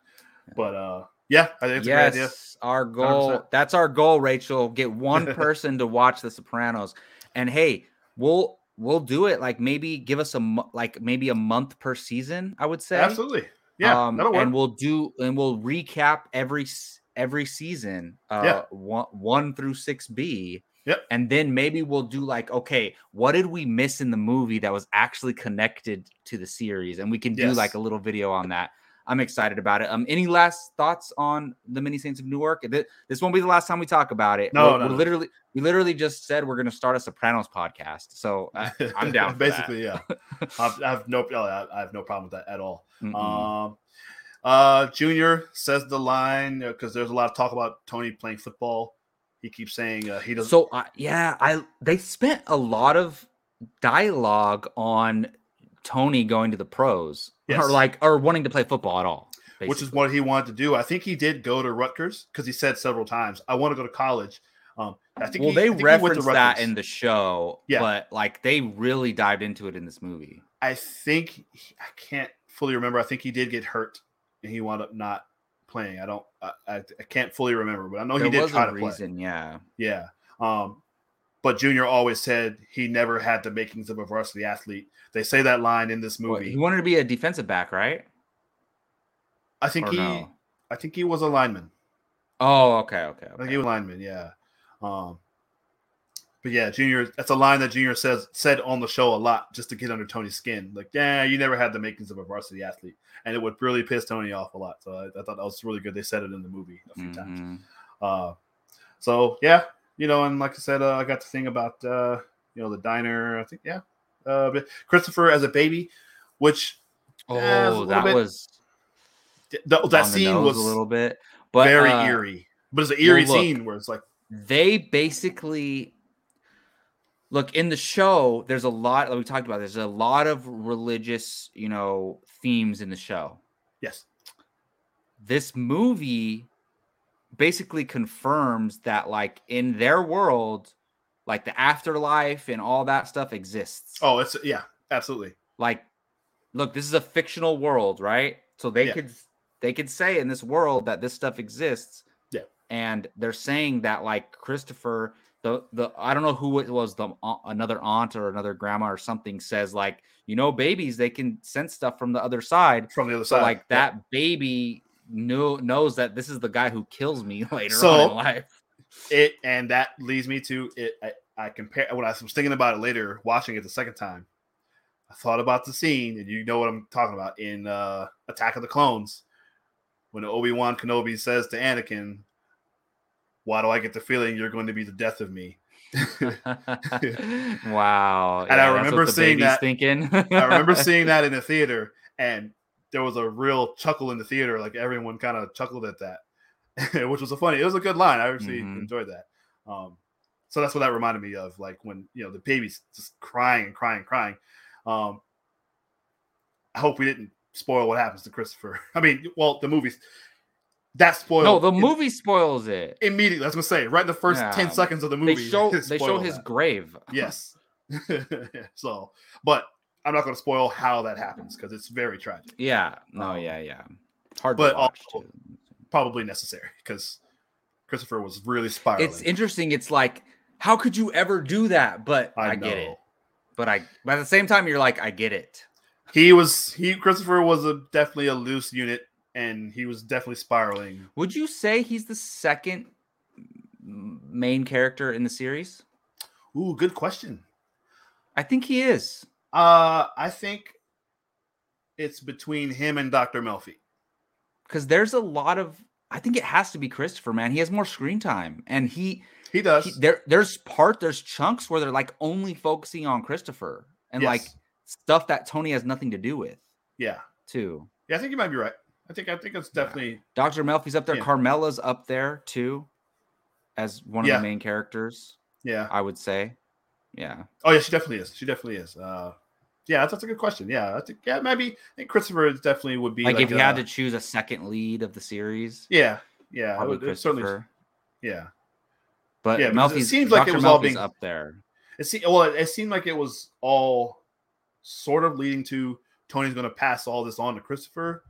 but uh, yeah, I think it's a great idea. Yes, our goal. 100%. That's our goal, Rachel. Get one person to watch The Sopranos, and hey, we'll we'll do it. Like maybe give us a like maybe a month per season. I would say Absolutely, yeah, Um, and we'll do and we'll recap every every season. Uh, Yeah. one one through six B. Yep. And then maybe we'll do like, okay, what did we miss in the movie that was actually connected to the series? And we can do like a little video on that. I'm excited about it. Um, any last thoughts on the Many Saints of Newark? Th- This won't be the last time we talk about it. No, we're, no, we're no. literally, we literally just said we're going to start a Sopranos podcast. So uh, I'm down. Basically, yeah. I've, I have no, I I have no problem with that at all. Mm-mm. Um, uh, Junior says the line because there's a lot of talk about Tony playing football. He keeps saying uh, he doesn't. So uh, yeah, I they spent a lot of dialogue on Tony going to the pros Yes. or like or wanting to play football at all, which is what he wanted to do. I think he did go to Rutgers because he said several times, "I want to go to college." Um, I think well he, they think he went to referenced that in the show, Yeah. but like they really dived into it in this movie. I think he- I can't fully remember. I think he did get hurt and he wound up not playing. I don't. I, I, I can't fully remember, but I know there he did was try a to play. reason, yeah. Yeah. Um, but Junior always said he never had the makings of a varsity athlete. They say that line in this Well, movie. he wanted to be a defensive back, right? I think Or he. no? I think he was a lineman. Oh, okay, okay, I think he was a lineman. Yeah. Um, but yeah, Junior. That's a line that Junior says said on the show a lot, just to get under Tony's skin. Like, yeah, you never had the makings of a varsity athlete, and it would really piss Tony off a lot. So I, I thought that was really good. They said it in the movie a few times. Mhm. Uh, so yeah, you know, and like I said, uh, I got to think about uh, you know the diner. I think yeah, uh, Christopher as a baby, which Oh, Yeah, it's a little that bit was th- that scene was a little bit, but very uh, eerie. But it's an eerie look, scene where it's like, they basically look in the show there's a lot like we talked about there's a lot of religious you know themes in the show yes, this movie basically confirms that like in their world like the afterlife and all that stuff exists oh, it's yeah, absolutely, like look this is a fictional world right so they Yeah. could they could say in this world that this stuff exists Yeah. and they're saying that like christopher the the I don't know who it was the uh, another aunt or another grandma or something says like you know babies they can sense stuff from the other side from the other so side. like that baby know, knows that this is the guy who kills me later So- on in life. it and that leads me to it I, I compare when I was thinking about it later, watching it the second time. I thought about the scene, and you know what I'm talking about in uh Attack of the Clones when Obi-Wan Kenobi says to Anakin, Why do I get the feeling you're going to be the death of me? wow. And I remember seeing that- thinking. I remember seeing that in the theater, and there was a real chuckle in the theater. Like everyone kind of chuckled at that, which was a funny. It was a good line. I actually Mhm. enjoyed that. Um, so that's what that reminded me of. Like when you know the baby's just crying and crying and crying. Um, I hope we didn't spoil what happens to Christopher. I mean, well, the movies that spoiled. No, the im- movie spoils it. immediately. I was gonna say right in the first Yeah. ten seconds of the movie. They show they show his that. grave. Yes. so, but I'm not going to spoil how that happens because it's very tragic. Yeah. No. Um, yeah. Yeah. Hard but also- too. Probably necessary because Christopher was really spiraling. It's interesting. It's like, how could you ever do that? But I, I, get it. But I, but at the same time, you're like, I get it. He was he Christopher was a definitely a loose unit, and he was definitely spiraling. Would you say he's the second main character in the series? Ooh, good question. I think he is. Uh, I think it's between him and Doctor Melfi. because there's a lot of I think it has to be Christopher, man. He has more screen time, and he, He does. he there there's part there's chunks where they're like only focusing on Christopher and like stuff that Tony has nothing to do with yeah, too. yeah. I think you might be right. I think I think it's Yeah. definitely Doctor Melfi's up there, Yeah. Carmela's up there too, as one of Yeah. the main characters. yeah. I would say, yeah. Oh yeah, she definitely is. She definitely is. Uh, yeah, that's, that's a good question. Yeah, I think yeah maybe I think Christopher definitely would be Like, if you had uh, to choose a second lead of the series, Yeah, yeah, probably would- certainly. Yeah, But Yeah, because it Melfi's seems like it was all being- up there. it seemed well. It, it seemed like it was all sort of leading to Tony's going to pass all this on to Christopher,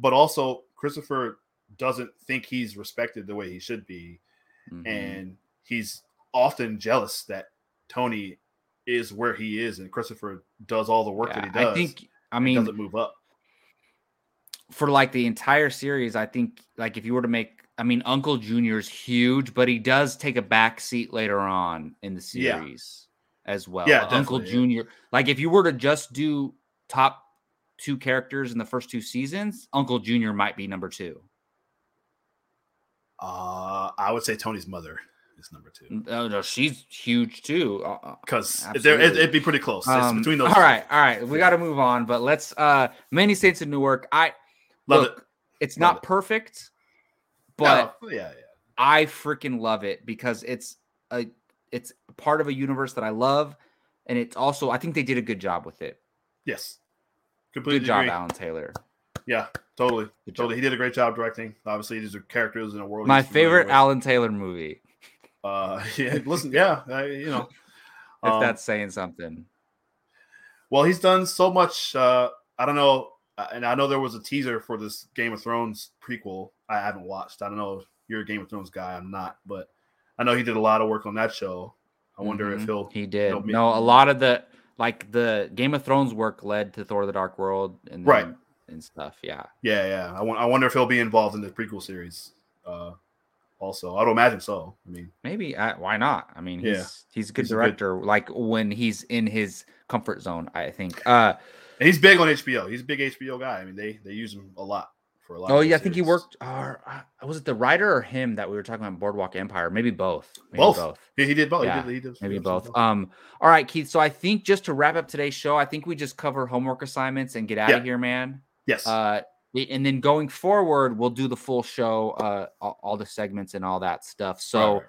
but also Christopher doesn't think he's respected the way he should be, Mhm. and he's often jealous that Tony is where he is, and Christopher does all the work that he does. I think. I mean, doesn't move up. for like the entire series, I think like if you were to make, I mean, Uncle Junior's huge, but he does take a back seat later on in the Yeah. series as well. Yeah, Uncle definitely, yeah. Junior. Like if you were to just do top two characters in the first two seasons, Uncle Junior might be number two. Uh, I would say Tony's mother is number two Oh no, she's huge too. Uh, uh, because it, it'd be pretty close. It's um, between those. all right, all right, we got to move on, but let's. uh Many Saints in Newark. I love look, it. It's Love not it. perfect, but. No, yeah, yeah. I freaking love it because it's a it's part of a universe that I love, and it's also I think they did a good job with it. Yes, completely Good job, agree. Alan Taylor. Yeah, totally, Good job. totally. He did a great job directing. Obviously, these are characters in a world. My favorite. Alan Taylor movie, Uh, yeah, listen, yeah, I, you know, if um, that's saying something. well, he's done so much. Uh, I don't know, uh, and I know there was a teaser for this Game of Thrones prequel. I haven't watched. I don't know if you're a Game of Thrones guy. I'm not, but I know he did a lot of work on that show. I wonder if Mhm. he'll. he did. me- no, a lot of the like the Game of Thrones work led to Thor: The Dark World and Right. and stuff. Yeah, Yeah, yeah. I, want, I wonder if he'll be involved in the prequel series. Uh, also, I would imagine so. I mean, maybe. Uh, why not? I mean, he's Yeah. he's a good He's a good- director. like when he's in his comfort zone, I think. Uh and he's big on HBO. He's a big HBO guy. I mean, they they use him a lot for a lot. Oh yeah, I think he worked. Uh, uh, was it the writer or him that we were talking about Boardwalk Empire? Maybe both. Maybe Both. both. Yeah, he did both. Yeah, he did, he did, Maybe did both. Um. All right, Keith. So I think just to wrap up today's show, I think we just cover homework assignments and get out Yeah. of here, man. yes. Uh, and then going forward, we'll do the full show, uh, all, the segments and all that stuff. So Right,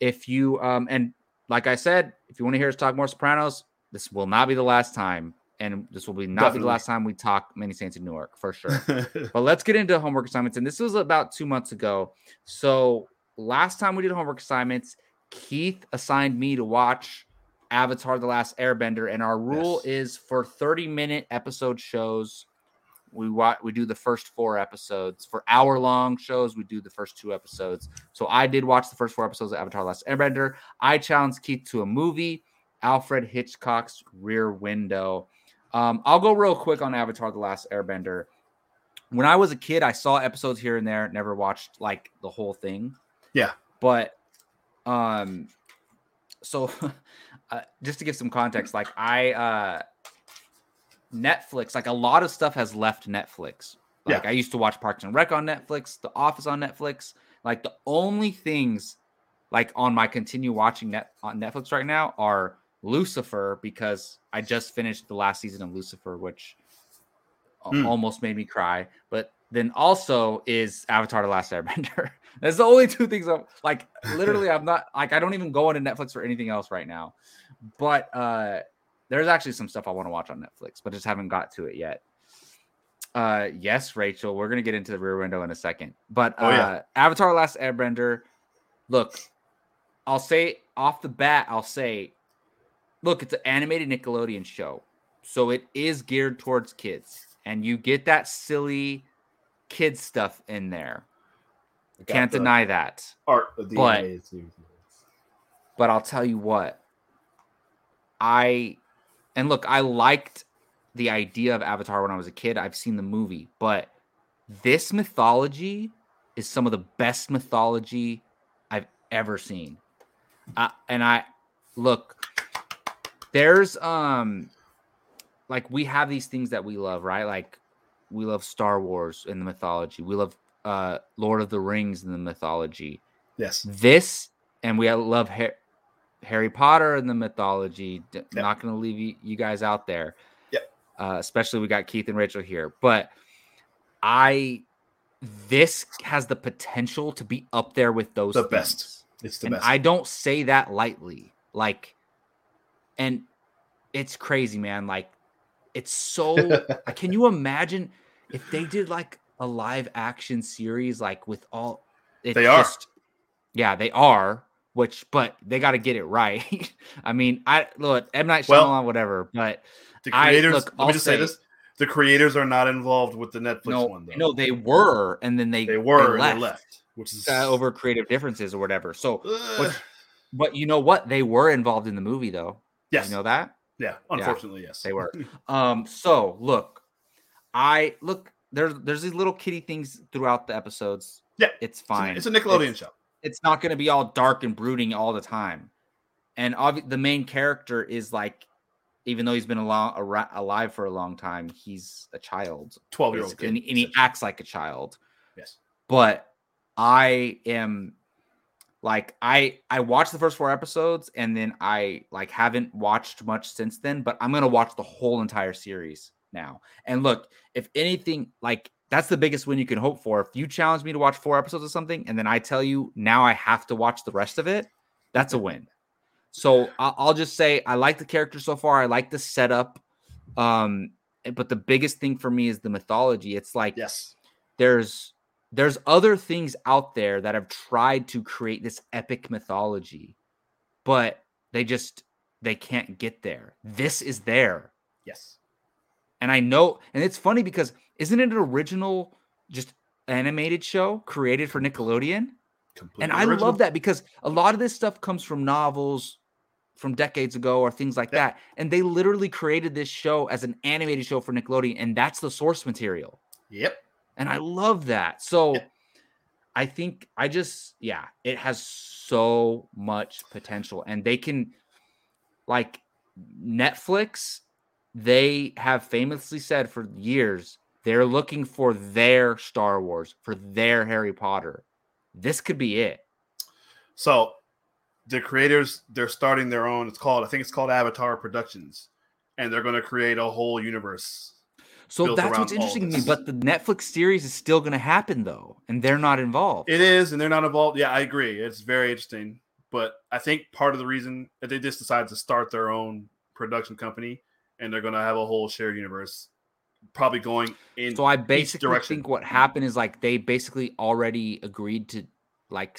if you um and like I said, if you want to hear us talk more Sopranos, this will not be the last time, and this will be not be the last time we talk Many Saints in Newark for sure. But let's get into homework assignments. And this was about two months ago. So last time we did homework assignments, Keith assigned me to watch Avatar The Last Airbender. And our rule Yes. is for 30 minute episode shows, we watch we do the first four episodes for hour long shows. We do the first two episodes. So I did watch the first four episodes of Avatar: Last Airbender. I challenged Keith to a movie, Alfred Hitchcock's Rear Window. Um, I'll go real quick on Avatar: The Last Airbender. When I was a kid, I saw episodes here and there. Never watched like the whole thing. Yeah, but um, so uh, just to give some context, like I uh Netflix, like a lot of stuff has left Netflix. Like Yeah. I used to watch Parks and Rec on Netflix, The Office on Netflix. Like the only things like on my continue watching net on Netflix right now are Lucifer because I just finished the last season of Lucifer, which Hmm. almost made me cry. But then also is Avatar: The Last Airbender. That's the only two things I'm like. Literally, I'm not like I don't even go into Netflix for anything else right now. But uh there's actually some stuff I want to watch on Netflix, but just haven't got to it yet. Uh yes, Rachel, we're gonna get into the rear window in a second. But uh Oh, yeah. Avatar: Last Airbender. Look, I'll say off the bat, I'll say, look, it's an animated Nickelodeon show, so it is geared towards kids, and you get that silly kid stuff in there. Can't the deny that. art of the But-. But I'll tell you what, I and look, I liked the idea of Avatar when I was a kid. I've seen the movie, but this mythology is some of the best mythology I've ever seen. Uh, and I look, there's um, like we have these things that we love, right? Like we love Star Wars in the mythology. We love uh Lord of the Rings in the mythology Yes. this and we love Har- Harry Potter and the mythology. Yep. Not going to leave you, you guys out there. Yep. Uh, especially we got Keith and Rachel here, but I this has the potential to be up there with those The things. best. It's the and best. I don't say that lightly. Like, and it's crazy, man. Like, it's so. can you imagine if they did like a live action series, like with all? It's They are. Yeah, they are. Which, but they got to get it right. I mean, I look M Night Shyamalan, Well, whatever, but the I- creators. look, let me I'll just say, say- this: the creators are not involved with the Netflix no, one. Though. no, they were, and then they they were. they and they left, which is uh, over creative differences or whatever. So, which- but you know what? They were involved in the movie, though. yes. You know that? yeah. Unfortunately, yes. They were. Um, so look, I look there's there's these little kitty things throughout the episodes. Yeah, it's It's a- fine. It's a Nickelodeon It's, show. It's not going to be all dark and brooding all the time. And obvi- the main character is like, even though he's been alive for a long time, he's a child, Twelve year old and, and he acts like a child. yes. But I am like I I watched the first four episodes and then I like haven't watched much since then, but I'm gonna watch the whole entire series now. And look, if anything, like that's the biggest win you can hope for. If you challenge me to watch four episodes of something and then I tell you now I have to watch the rest of it, that's a win. So I'll just say I like the character so far. I like the setup. Um, but the biggest thing for me is the mythology. It's like Yes. there's there's other things out there that have tried to create this epic mythology but they just they can't get there this is there Yes. and i know and it's funny because isn't it an original just animated show created for nickelodeon Completely and i original. love that because a lot of this stuff comes from novels from decades ago or things like Yeah. that and they literally created this show as an animated show for nickelodeon and that's the source material Yep. and I love that. So Yeah. I think I just yeah, it has so much potential and they can like Netflix they have famously said for years they're looking for their Star Wars, for their Harry Potter. This could be it. So the creators they're starting their own. It's called I think it's called Avatar Productions, and they're going to create a whole universe. So that's what's interesting to me. But the Netflix series is still going to happen though, and they're not involved. It is, and they're not involved. Yeah, I agree. It's very interesting, but I think part of the reason that they just decided to start their own production company, and they're going to have a whole shared universe, probably going in. So I basically think what happened is like they basically already agreed to like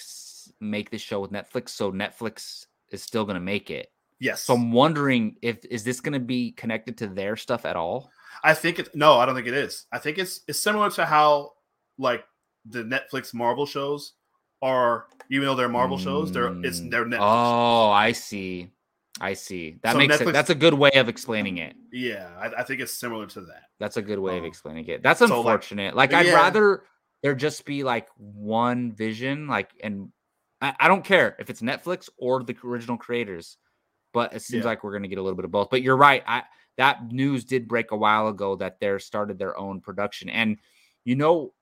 make this show with Netflix, so Netflix is still going to make it. yes. So I'm wondering if is this going to be connected to their stuff at all? I think it's no, I don't think it is. I think it's it's similar to how like the Netflix Marvel shows are, even though they're Marvel shows, they're it's Mm. they're Netflix. Oh, I see. I see. That So makes Netflix- it. That's a good way of explaining it. Yeah, I, I think it's similar to that. That's a good way of Oh. explaining it. That's So, like- unfortunate. Like, I'd Yeah. rather there just be like one vision, like, and I, I don't care if it's Netflix or the original creators, but it seems Yeah. like we're gonna get a little bit of both. But you're right. I that news did break a while ago that they're started their own production, and you know,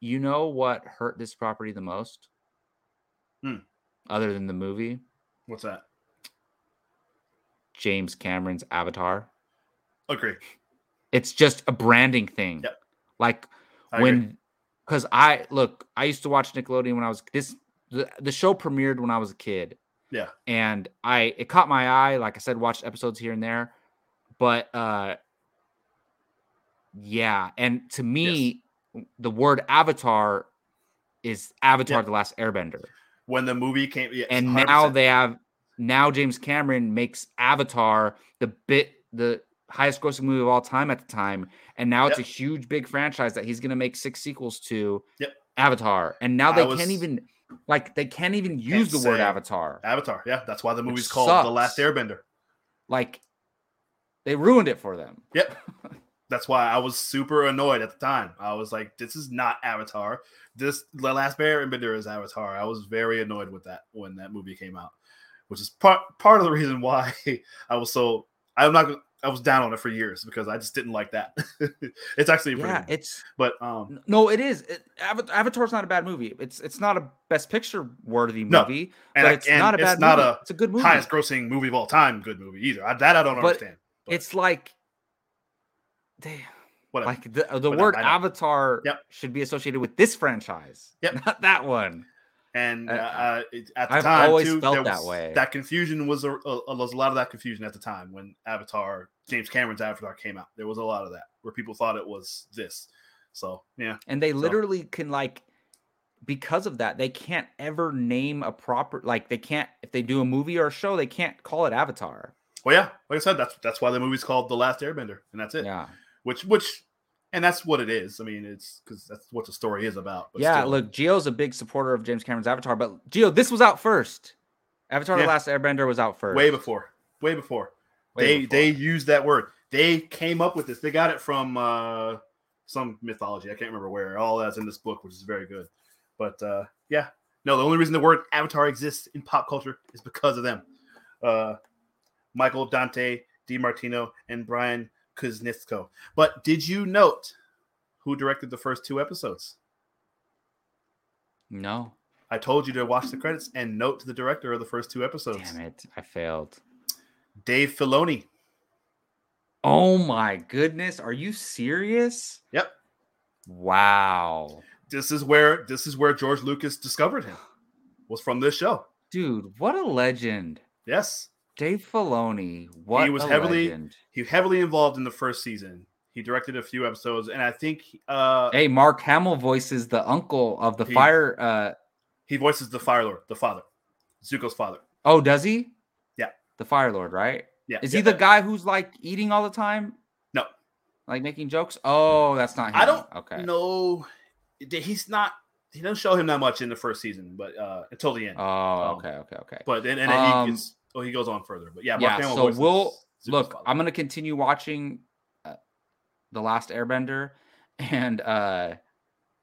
you know what hurt this property the most, Hmm. other than the movie, What's that? James Cameron's Avatar. Agree. It's just a branding thing. Yep. Like I when because I look, I used to watch Nickelodeon when I was this the, the show premiered when I was a kid. Yeah. And I it caught my eye, like I said, watched episodes here and there. But uh yeah, and to me, the word avatar is Avatar Yeah. the Last Airbender. when the movie came, yeah, And 100%. now they have now James Cameron makes Avatar the bit the highest grossing movie of all time at the time. And now it's Yep. a huge big franchise that he's gonna make six sequels to Yep. Avatar. And now they was- can't even like they can't even use the word Avatar. Avatar. Yeah, that's why the Which movie's called The Last. Airbender. Like they ruined it for them. Yep. That's why I was super annoyed at the time. I was like, "This is not Avatar. This The Last Airbender is Avatar." I was very annoyed with that when that movie came out, which is part part of the reason why I was so. I'm not. I was down on it for years because I just didn't like that. it's actually Yeah, it's but um, no, it is. It, Avatar's not a bad movie. It's it's not a best picture worthy movie, No. and, but I- it's and not a bad. it's not movie. a it's a good movie. highest grossing movie of all time. Good movie either. I, that I don't But understand. but- It's like they Whatever. like the the Whatever, word. Avatar Yep. should be associated with this franchise, Yep. not that one. And uh, Uh, at the I've time always too, felt there that way. That confusion was a, a, was a lot of that confusion at the time when Avatar, James Cameron's Avatar came out. There was a lot of that where people thought it was this. So yeah, And they literally can like because of that, they can't ever name a proper like they can't if they do a movie or a show, they can't call it Avatar. well, yeah, like I said, that's that's why the movie's called The Last Airbender, and that's it. Yeah. Which which, and that's what it is. I mean, it's because that's what the story is about. Yeah, still. look, Geo's a big supporter of James Cameron's Avatar, but Geo, this was out first. Avatar: Yeah. The Last Airbender was out first. way before, way before. Way they before. they used that word. They came up with this. They got it from uh, some mythology. I can't remember where. All that's in this book, which is very good. But uh, yeah, no. The only reason the word Avatar exists in pop culture is because of them. Uh, Michael Dante DiMartino and Brian Konietzko. But did you note who directed the first two episodes? No. I told you to watch the credits and note the director of the first two episodes, Damn it. I failed. Dave Filoni. Oh my goodness. Are you serious? Yep. Wow. This is where this is where George Lucas discovered him. Was from this show. Dude, what a legend. Yes, Dave Filoni. What was a heavily- legend. he heavily involved in the first season. He directed a few episodes, and I think uh, Hey, Mark Hamill voices the uncle of the He- fire. Uh, he voices the Fire Lord, the father, Zuko's father. oh, does he? Yeah. The Fire Lord, right? Yeah, Is yeah. he the guy who's like eating all the time? No. Like making jokes? Oh, that's not him. I don't Okay. No, he's not. He doesn't show him that much in the first season, but uh, until the end. Oh, Um, okay, okay, okay. but then and then um, he gets, oh, he goes on further. But yeah, yeah, Hamill so we'll look. father. I'm gonna continue watching uh, the Last Airbender, and uh,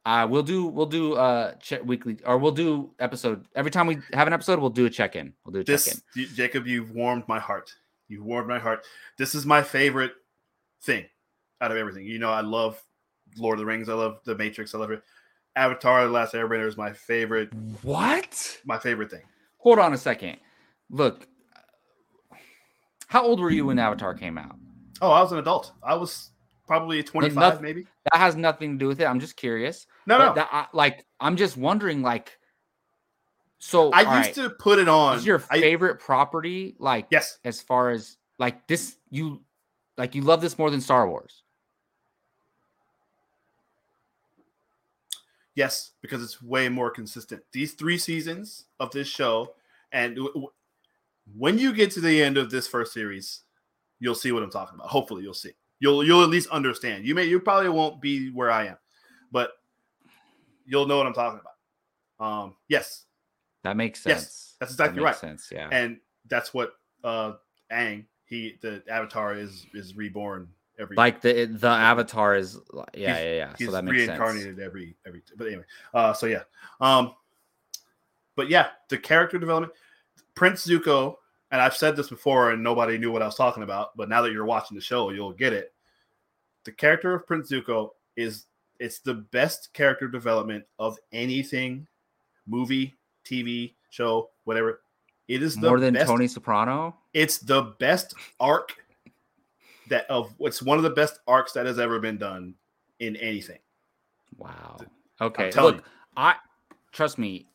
uh, we'll do we'll do uh check weekly or we'll do episode every time we have an episode. We'll do a check in. We'll do a check in. Jacob, you've warmed my heart. You warmed my heart. This is my favorite thing out of everything. You know, I love Lord of the Rings. I love The Matrix. I love it. Avatar: The Last Airbender is my favorite. What? My favorite thing. Hold on a second. Look, how old were you when Avatar came out? Oh, I was an adult. I was probably 25, nothing- maybe. That has nothing to do with it. I'm just curious. No, But no. that- I- like, I'm just wondering, like, so I used right, to put it on. is your I- favorite property like yes. as far as like this you like you love this more than Star Wars? Yes, because it's way more consistent. These three seasons of this show, and when you get to the end of this first series, you'll see what I'm talking about. Hopefully, you'll see. You'll you'll at least understand. You may you probably won't be where I am, but you'll know what I'm talking about. Um, yes, That makes sense. Yes, sense. that's That exactly makes right. Sense. Yeah. and that's what uh Aang he the Avatar is is reborn every like the the avatar is yeah yeah yeah. he's So that makes sense. reincarnated every every but anyway uh so yeah um but yeah the character development prince zuko and i've said this before and nobody knew what i was talking about but now that you're watching the show you'll get it the character of prince zuko is it's the best character development of anything movie tv show whatever it is the More than best Tony Soprano. it's the best arc that of it's one of the best arcs that has ever been done in anything Wow. Okay. Look, I trust me.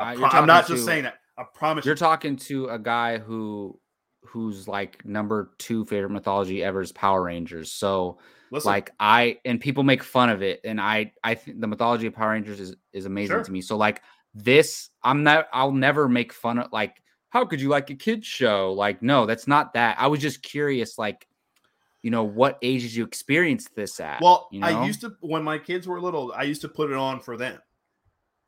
I I'm not talking just to- saying that. I promise You're you. talking to a guy who who's like number two favorite mythology ever is Power Rangers. So Listen, like I and people make fun of it, and I I think the mythology of Power Rangers is is amazing Sure. to me. So like this, I'm not. I'll never make fun of like how could you like a kids show? Like no, that's not that. I was just curious, like you know what age did you experience this at? well, you know? I used to when my kids were little, I used to put it on for them,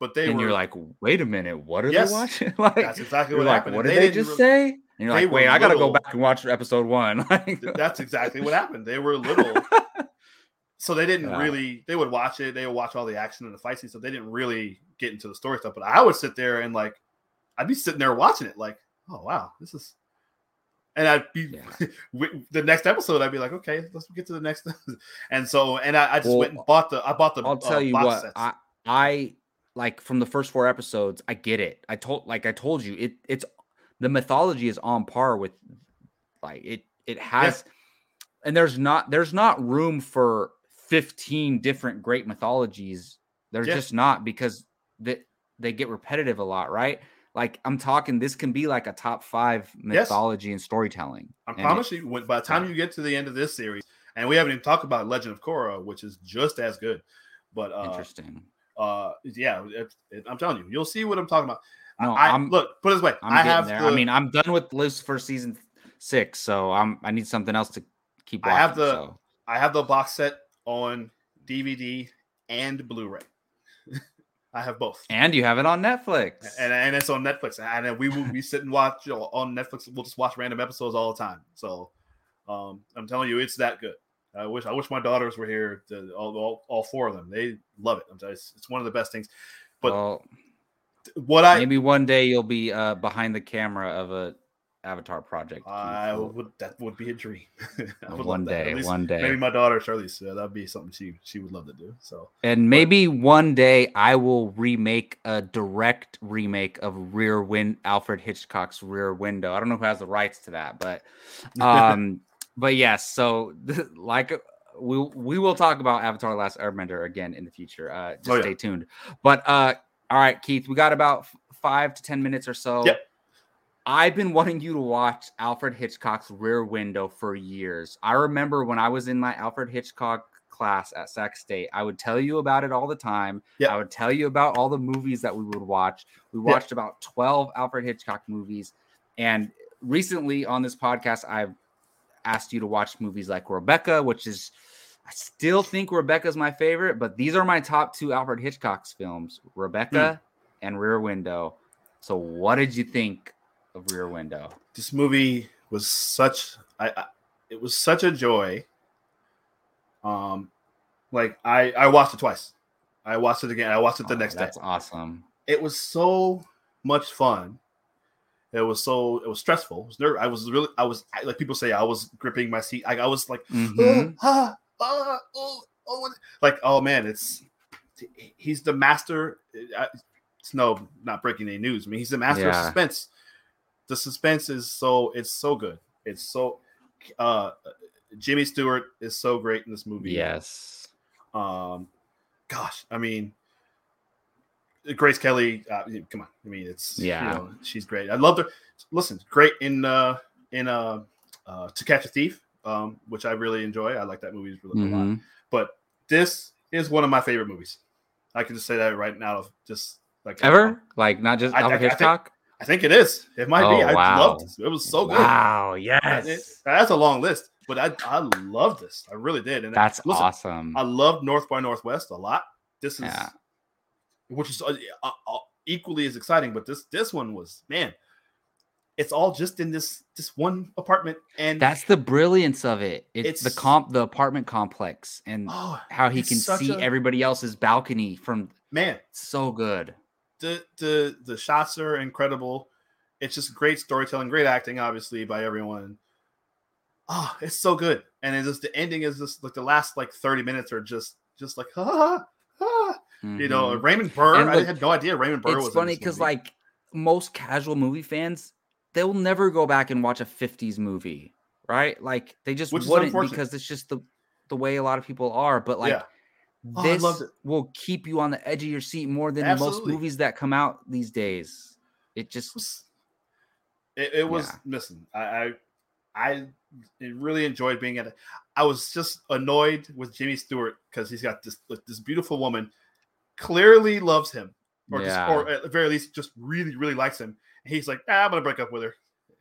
but they and were you're like, wait a minute, what are Yes, they watching? like that's exactly what like, happened. what and did they, didn't just re- say? And you're like, wait, I gotta go back and watch episode one. Like, That's exactly what happened. They were little, so they didn't Yeah. really. They would watch it. They would watch all the action and the fight scenes, so they didn't really get into the story stuff. But I would sit there and like, I'd be sitting there watching it, like, oh wow, this is. And I'd be Yeah. the next episode. I'd be like, okay, let's get to the next. and so, and I, I just Well, went and bought the. I bought the. I'll tell uh, you box what, sets. I I like from the first four episodes, I get it. I told like I told you, it it's the mythology is on par with like it it has and there's not there's not room for 15 different great mythologies. There's Yeah. just not because they they get repetitive a lot, right? Like I'm talking this can be like a top 5 mythology and storytelling. I And it- promise you, when, by the time yeah. you get to the end of this series, and we haven't even talked about Legend of Korra, which is just as good. But uh, interesting. Uh, yeah, it, it- I'm telling you, you'll see what I'm talking about. No, I, I'm- look, put it this way, I'm I have the, I mean, I'm done with Lucifer season six, so I'm I need something else to keep I watching. have the- so. I have the box set on DVD and Blu-ray. I have both. and you have it on Netflix. and and it's on Netflix. And we will we sit and watch you know, on Netflix. We'll just watch random episodes all the time. So um, I'm telling you, it's that good. I wish I wish my daughters were here. To, all, all all four of them, they love it. It's, it's one of the best things. but well, What I maybe one day you'll be uh, behind the camera of a Avatar project. I would that would be a dream. I would love one day, one day, Maybe my daughter Charlize, uh, that'd be something she she would love to do. So and maybe one day I will remake a direct remake of Rear Wind Alfred Hitchcock's Rear Window. I don't know who has the rights to that, but um, but yes. So like we we will talk about Avatar: Last Airbender again in the future. Uh, just Oh, yeah. stay tuned. But uh, all right, Keith, we got about five to ten minutes or so. Yep. I've been wanting you to watch Alfred Hitchcock's Rear Window for years. I remember when I was in my Alfred Hitchcock class at Sac State, I would tell you about it all the time. Yep. I would tell you about all the movies that we would watch. We Yep. watched about 12 Alfred Hitchcock movies. And recently on this podcast, I've asked you to watch movies like Rebecca, which is, I still think Rebecca's my favorite, but these are my top two Alfred Hitchcock's films Rebecca Hmm. and Rear Window. So, what did you think of Rear Window? this movie was such I, I it was such a joy. Um, like I I watched it twice. I watched it again. I watched it the Oh, next day. That's awesome. It was so much fun. It was so it was stressful. It was ner- I was really I was like people say I was gripping my seat. I, I was like Mhm. oh, ah, ah, oh, oh, like oh man, it's he's the master. I- It's no not breaking any news. I mean, he's the master of suspense. The suspense is so it's so good. It's so uh Jimmy Stewart is so great in this movie. Yes. Um, gosh, I mean, Grace Kelly. Uh, come on, I mean, it's Yeah. you know, she's great. I love her. Listen, great in uh in uh, uh To Catch a Thief, um, which I really enjoy. I like that movie really a lot. Mhm. But this is one of my favorite movies. I can just say that right now. Just like Ever? Like, not just I- I- Alfred I think- Hitchcock? I think it is. It might be. Oh, I wow. loved it. It was so good. Wow. It- Yes. that's a long list. but I I love this. I really did. And That's listen, awesome. I love North by Northwest a lot. This is, Yeah. Which is uh, uh, uh, equally as exciting. But this this one was man. It's all just in this this one apartment, and That's the brilliance of it. It's, the comp, the apartment complex, and oh how he can see a- everybody else's balcony from. man. So good. the the the shots are incredible. It's just great storytelling, great acting, obviously by everyone. Oh, it's so good, and it's just the ending is just like the last like thirty minutes are just just like ah, ah. you know. Raymond Burr. And I look, had no idea Raymond Burr was. it's in funny because like most casual movie fans, they'll never go back and watch a '50s movie, right? Like they just Which wouldn't because it's just the the way a lot of people are. But like yeah, Oh, this will keep you on the edge of your seat more than most movies that come out these days. It it just it, it was Yeah. listen I, I i really enjoyed being at it i was just annoyed with jimmy stewart because he's got this like, this beautiful woman clearly loves him or Yeah. just or at the very least just really really likes him and he's like ah, i'm gonna break up with her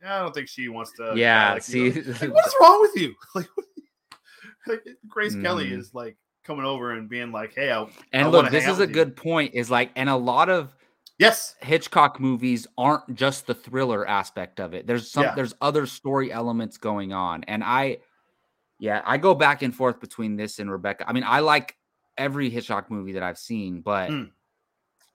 i don't think she wants to yeah. like, see, you know, like, what is wrong with you like, grace kelly Mhm. is like coming over and being like hey I, and I look, this is a with you. good point. Is like, and a lot of yes Hitchcock movies aren't just the thriller aspect of it. There's some Yeah. there's other story elements going on. And I yeah, I go back and forth between this and Rebecca. I mean, I like every Hitchcock movie that I've seen, but Mm.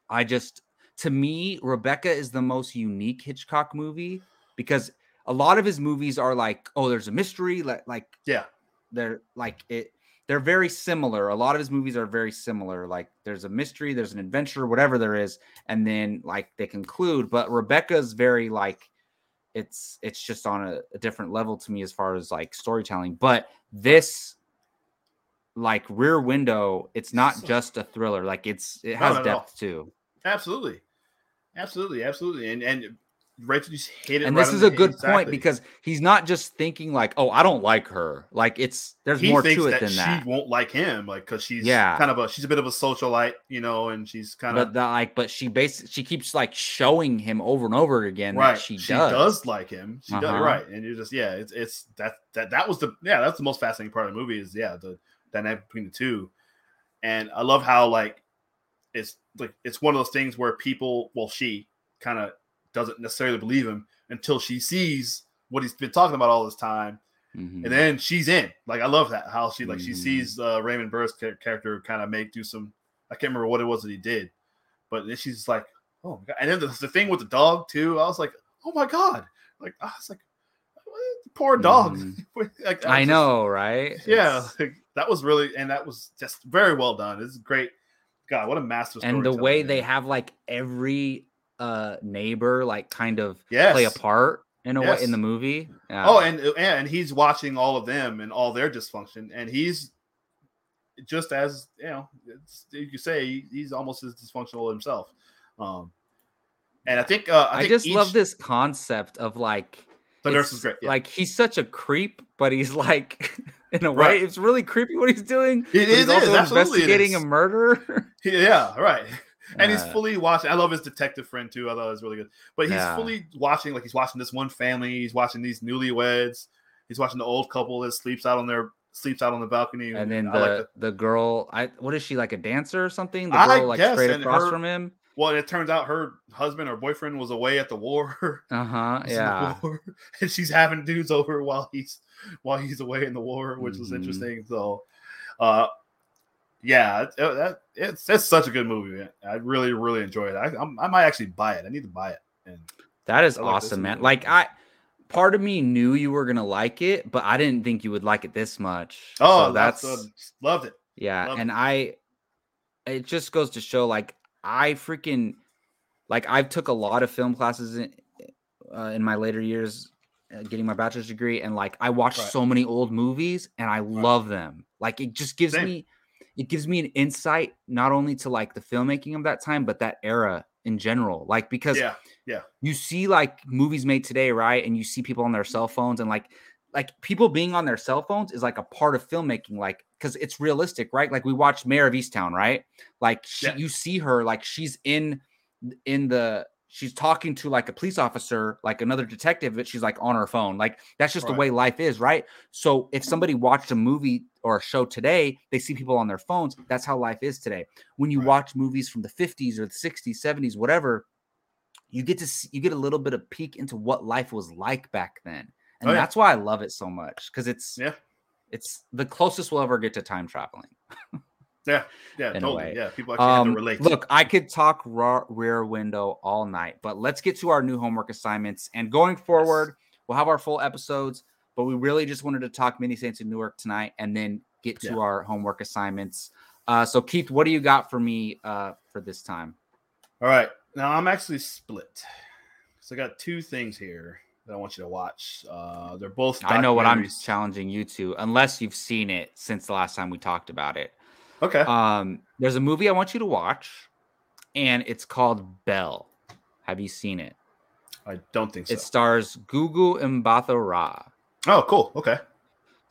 I just to me, Rebecca is the most unique Hitchcock movie because a lot of his movies are like, oh, there's a mystery, like like yeah they're like it they're very similar a lot of his movies are very similar like there's a mystery there's an adventure whatever there is and then like they conclude but rebecca's very like it's it's just on a, a different level to me as far as like storytelling but this like rear window it's not just a thriller like it's it has not at all. depth too Absolutely, absolutely, absolutely, and and Rachel just hit it. and right this is a good point because he's not just thinking like oh i don't like her like it's there's he more to it that than that. she won't like him, like because she's Yeah. kind of a she's a bit of a socialite, you know, and she's kind but of the, like but she basically she keeps like showing him over and over again right. that she, she does. does. like him. She does Uh-huh. right, and you're just yeah, it's it's that that that was the yeah that's the most fascinating part of the movie is yeah the dynamic between the two, and I love how like it's like it's one of those things where people well she kind of doesn't necessarily believe him until she sees what he's been talking about all this time Mhm. and then she's in. Like I love that how she like she Mhm. sees uh, Raymond Burr's char- character kind of make do some. I can't remember what it was that he did, but then she's like, oh my god! And then the, the thing with the dog too. I was like, oh my god! Like I was like, poor dog. Mhm. Like, I was know, right? yeah, like, that was really and that was just very well done. It's great. God, what a master! and the way they have like every uh neighbor like kind of yes. play a part in a way in the movie. Yeah. Oh, and and he's watching all of them and all their dysfunction, and he's just as you know, you could say he's almost as dysfunctional himself. Um, and I think uh, I, I, think just love this concept of like The nurse is great. Yeah. Like he's such a creep, but he's like in a Right. way it's really creepy what he's doing. It is, also absolutely investigating is. a murder. yeah, right. And he's fully watching. I love his detective friend too. I thought it was really good. But he's Yeah. fully watching, like he's watching this one family. He's watching these newlyweds. He's watching the old couple that sleeps out on their sleeps out on the balcony. and then I the like the girl, I what is she like a dancer or something? The I girl like guess, straight across her- from him. Well, it turns out her husband or boyfriend was away at the war. Uh huh. He's in the Yeah. war, and she's having dudes over while he's while he's away in the war, which was Mhm. interesting. So, uh, yeah, it- it- that it's it's such a good movie. Man. I really really enjoyed it. I I'm, I might actually buy it. I need to buy it. And That is like awesome, man. movie. Like I part of me knew you were gonna like it, but I didn't think you would like it this much. oh, So that's that's uh, loved it. yeah, love and I it just goes to show like I freaking like I've took a lot of film classes in uh, in my later years uh, getting my bachelor's degree and like I watched Right. so many old movies and I love them. Like it just gives Same. me it gives me an insight not only to like the filmmaking of that time but that era in general. Like because yeah. Yeah, you see like movies made today, right? And you see people on their cell phones and like like people being on their cell phones is like a part of filmmaking, like because it's realistic, right? Like we watched Mare of Easttown, right? Like she, Yeah. you see her, like she's in in the she's talking to like a police officer, like another detective, but she's like on her phone. Like that's just Right. the way life is, right? So if somebody watched a movie or a show today, they see people on their phones. That's how life is today. When you Right. watch movies from the 50s or the 60s, 70s, whatever, you get to see, you get a little bit of peek into what life was like back then. And Oh, yeah. that's why I love it so much because it's Yeah. It's the closest we'll ever get to time traveling. Yeah, yeah, totally. Yeah, people actually Um, to relate. look, I could talk raw, rear window all night, but let's get to our new homework assignments. And going forward, we'll have our full episodes, but we really just wanted to talk Many Saints in Newark tonight and then get to Yeah. our homework assignments. Uh, so, Keith, what do you got for me uh, for this time? All right, now I'm actually split. So I got two things here that I want you to watch. Uh, they're both. I know what I'm challenging you to, unless you've seen it since the last time we talked about it. Okay. Um, there's a movie I want you to watch, and it's called Belle. Have you seen it? I don't think so. It stars Gugu Mbatha Raw. oh, cool. Okay.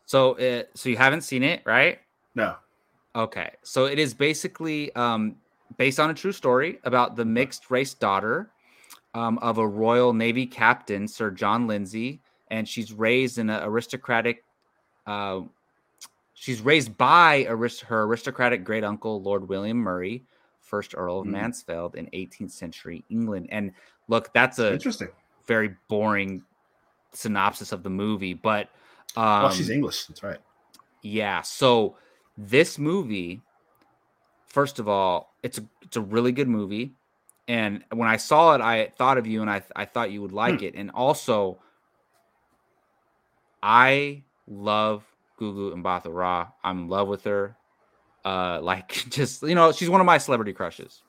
So it so you haven't seen it, right? No. Okay. So it is basically um based on a true story about the mixed race daughter um, of a Royal Navy captain, Sir John Lindsay, and she's raised in an aristocratic uh she's raised by arist- her aristocratic great uncle Lord William Murray, first Earl of Mm. Mansfield in 18th century England. And look, that's a Interesting. very boring synopsis of the movie, but um oh, she's English. That's right. yeah. So this movie, first of all, it's a it's a really good movie, and when I saw it, I thought of you, and I I thought you would like it, and also, I love Gugu Mbatha Raw. I'm in love with her. Uh, like just you know, she's one of my celebrity crushes,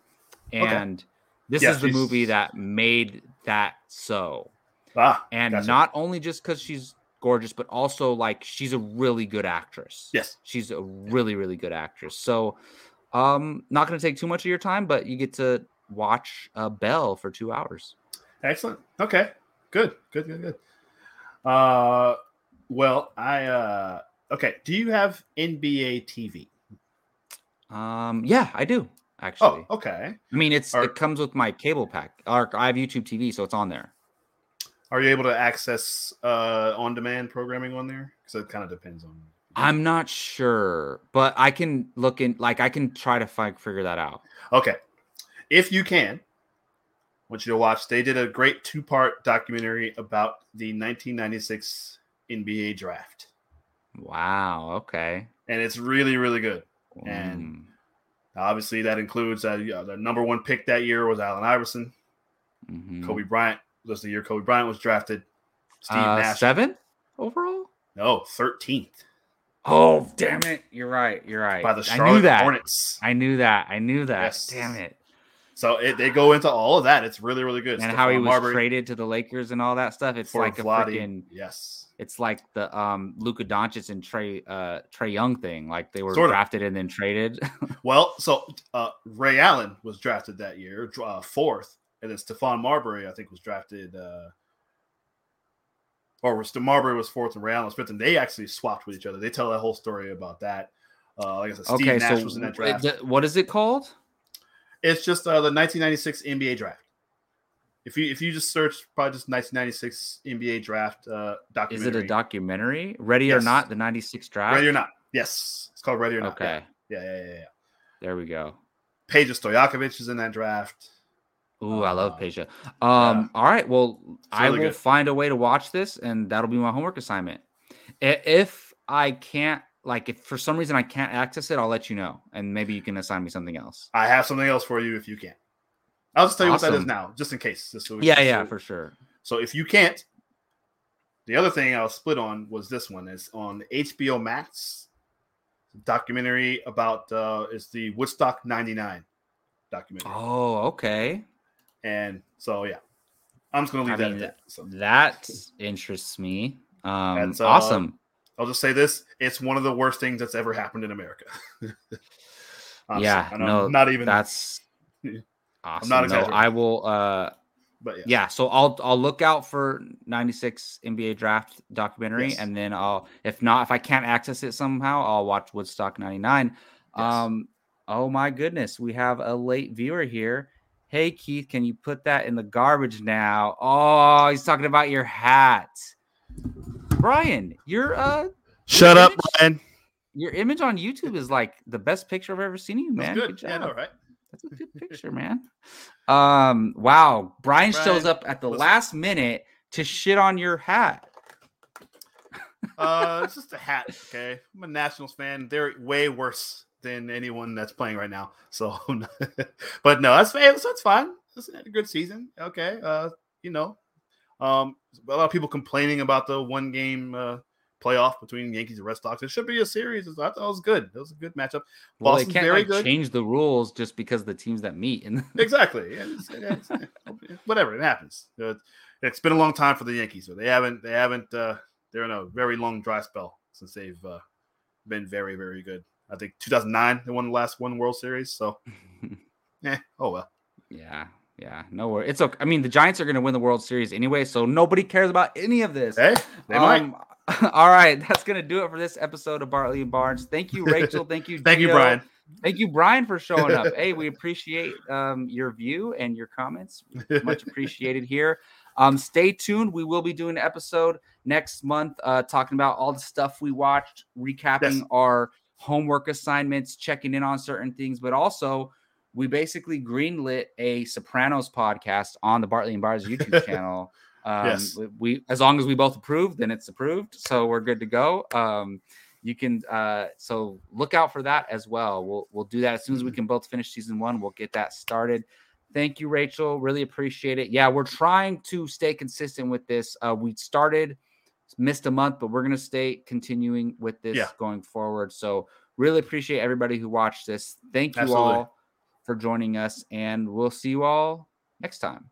and this Yeah, is the she's- movie that made that so Ah, and gotcha. not only just because she's gorgeous, but also like she's a really good actress. Yes. she's a really really good actress. So, um, not going to take too much of your time, but you get to watch uh, Belle for two hours. Excellent. Okay. Good. Good. Good. Good. Uh, well, I uh, okay. Do you have NBA TV? Um, yeah, I do actually. Oh, okay. I mean, it's Are- it comes with my cable pack. Or I have YouTube TV, so it's on there. Are you able to access uh on-demand programming on there? Because it kind of depends on. I'm not sure, but I can look in. Like, I can try to fi- figure that out. Okay. If you can, I want you to watch. They did a great two-part documentary about the 1996 NBA draft, Wow. Okay. and it's really, really good. And- Mm, Obviously, that includes uh, yeah, the number one pick that year was Allen Iverson. mhm. Kobe Bryant was the year Kobe Bryant was drafted. Steve Uh, Nash, seventh overall. no, 13th Oh, damn it! You're right. You're right. by the I Charlotte knew that. Hornets. I knew that. I knew that. Yes. Damn it! So it, they go into all of that. It's really, really good. And how he was Marbury traded to the Lakers and all that stuff. It's for like a freaking. Yes. It's like the um Luka Doncic and Trey uh Trae Young thing. Like they were Sort of. drafted and then traded. Well, so uh, Ray Allen was drafted that year, uh, fourth, and then Stephon Marbury, I think, was drafted. Uh, or was Marbury was fourth and Ray Allen was fifth, and they actually swapped with each other. They tell that whole story about that. Uh, like I said, Steve okay, Nash so was in that draft. th- what is it called? It's just uh, the 1996 NBA draft. If you if you just search probably just 1996 NBA draft uh, Is it a documentary? Ready or not? The '96 draft. Ready or not? Yes, it's called Ready or Not. Okay, Yeah, yeah, yeah, yeah. yeah. there we go. Peja Stojakovic is in that draft. Ooh, I love Uh, Peja. Um, all right. Well, I will good. find a way to watch this, and that'll be my homework assignment. If I can't, like, if for some reason I can't access it, I'll let you know, and maybe you can assign me something else. I have something else for you if you can't. I'll just tell you what that is now, just in case. Just so Yeah, so- yeah, for sure. So if you can't, the other thing I was split on was this one. It's on HBO Max documentary about uh it's the Woodstock 99 documentary. Oh, okay. And so yeah. I'm just gonna leave I that mean, at that. So That interests me. Um, That's, uh, awesome. I'll just say this: it's one of the worst things that's ever happened in America. Honestly, Yeah, I'm no, not even That's awesome. not no. I will. Uh, but yeah. yeah so i'll i'll look out for 96 nba draft documentary Yes. and then i'll if not if i can't access it somehow i'll watch woodstock 99 Yes. um oh my goodness we have a late viewer here Hey Keith, can you put that in the garbage now? Oh, he's talking about your hat. Brian, your uh Shut your up, image- Brian. Your image on YouTube is like the best picture I've ever seen of you, man. That's good. job. Yeah, no, right? That's a good picture, man. Um, wow. Brian, shows up at the listen. last minute to shit on your hat. Uh, it's just a hat. Okay, I'm a Nationals fan. They're way worse than anyone that's playing right now. So, but no, that's fine. That's fine. It's a good season. Okay. Uh, you know, um, a lot of people complaining about the one game uh playoff between Yankees and Red Sox. It should be a series. I thought it was good. It was a good matchup. Well, Boston's they can't very like, good. change the rules just because the teams that meet. And Exactly. It's- it's- whatever it happens. It's been a long time for the Yankees, but they haven't. They haven't. Uh, they're in a very long dry spell since they've uh, been very, very good. I think 2009 they won the last one World Series. So, eh, oh well. yeah, yeah, no worries. It's okay. I mean, the Giants are going to win the World Series anyway, so nobody cares about any of this. Hey, they might. Um, all right, that's going to do it for this episode of Bartley and Barnes. Thank you, Rachel. Thank you, Thank you, Brian. Thank you, Brian, for showing up. hey, we appreciate um, your view and your comments. Much appreciated here. Um, stay tuned. We will be doing an episode next month uh, talking about all the stuff we watched, recapping Yes. our homework assignments, checking in on certain things, but also we basically greenlit a Sopranos podcast on the Bartley and Barnes YouTube channel. Um, Yes. we, as long as we both approve, then it's approved, so we're good to go. Um, you can uh, so look out for that as well. We'll we'll do that as soon as we can both finish season one. We'll get that started. Thank you, Rachel. Really appreciate it. Yeah, we're trying to stay consistent with this. Uh, we started missed a month, but we're gonna stay continuing with this Yeah. going forward. So really appreciate everybody who watched this. Thank you Absolutely. all for joining us, and we'll see you all next time.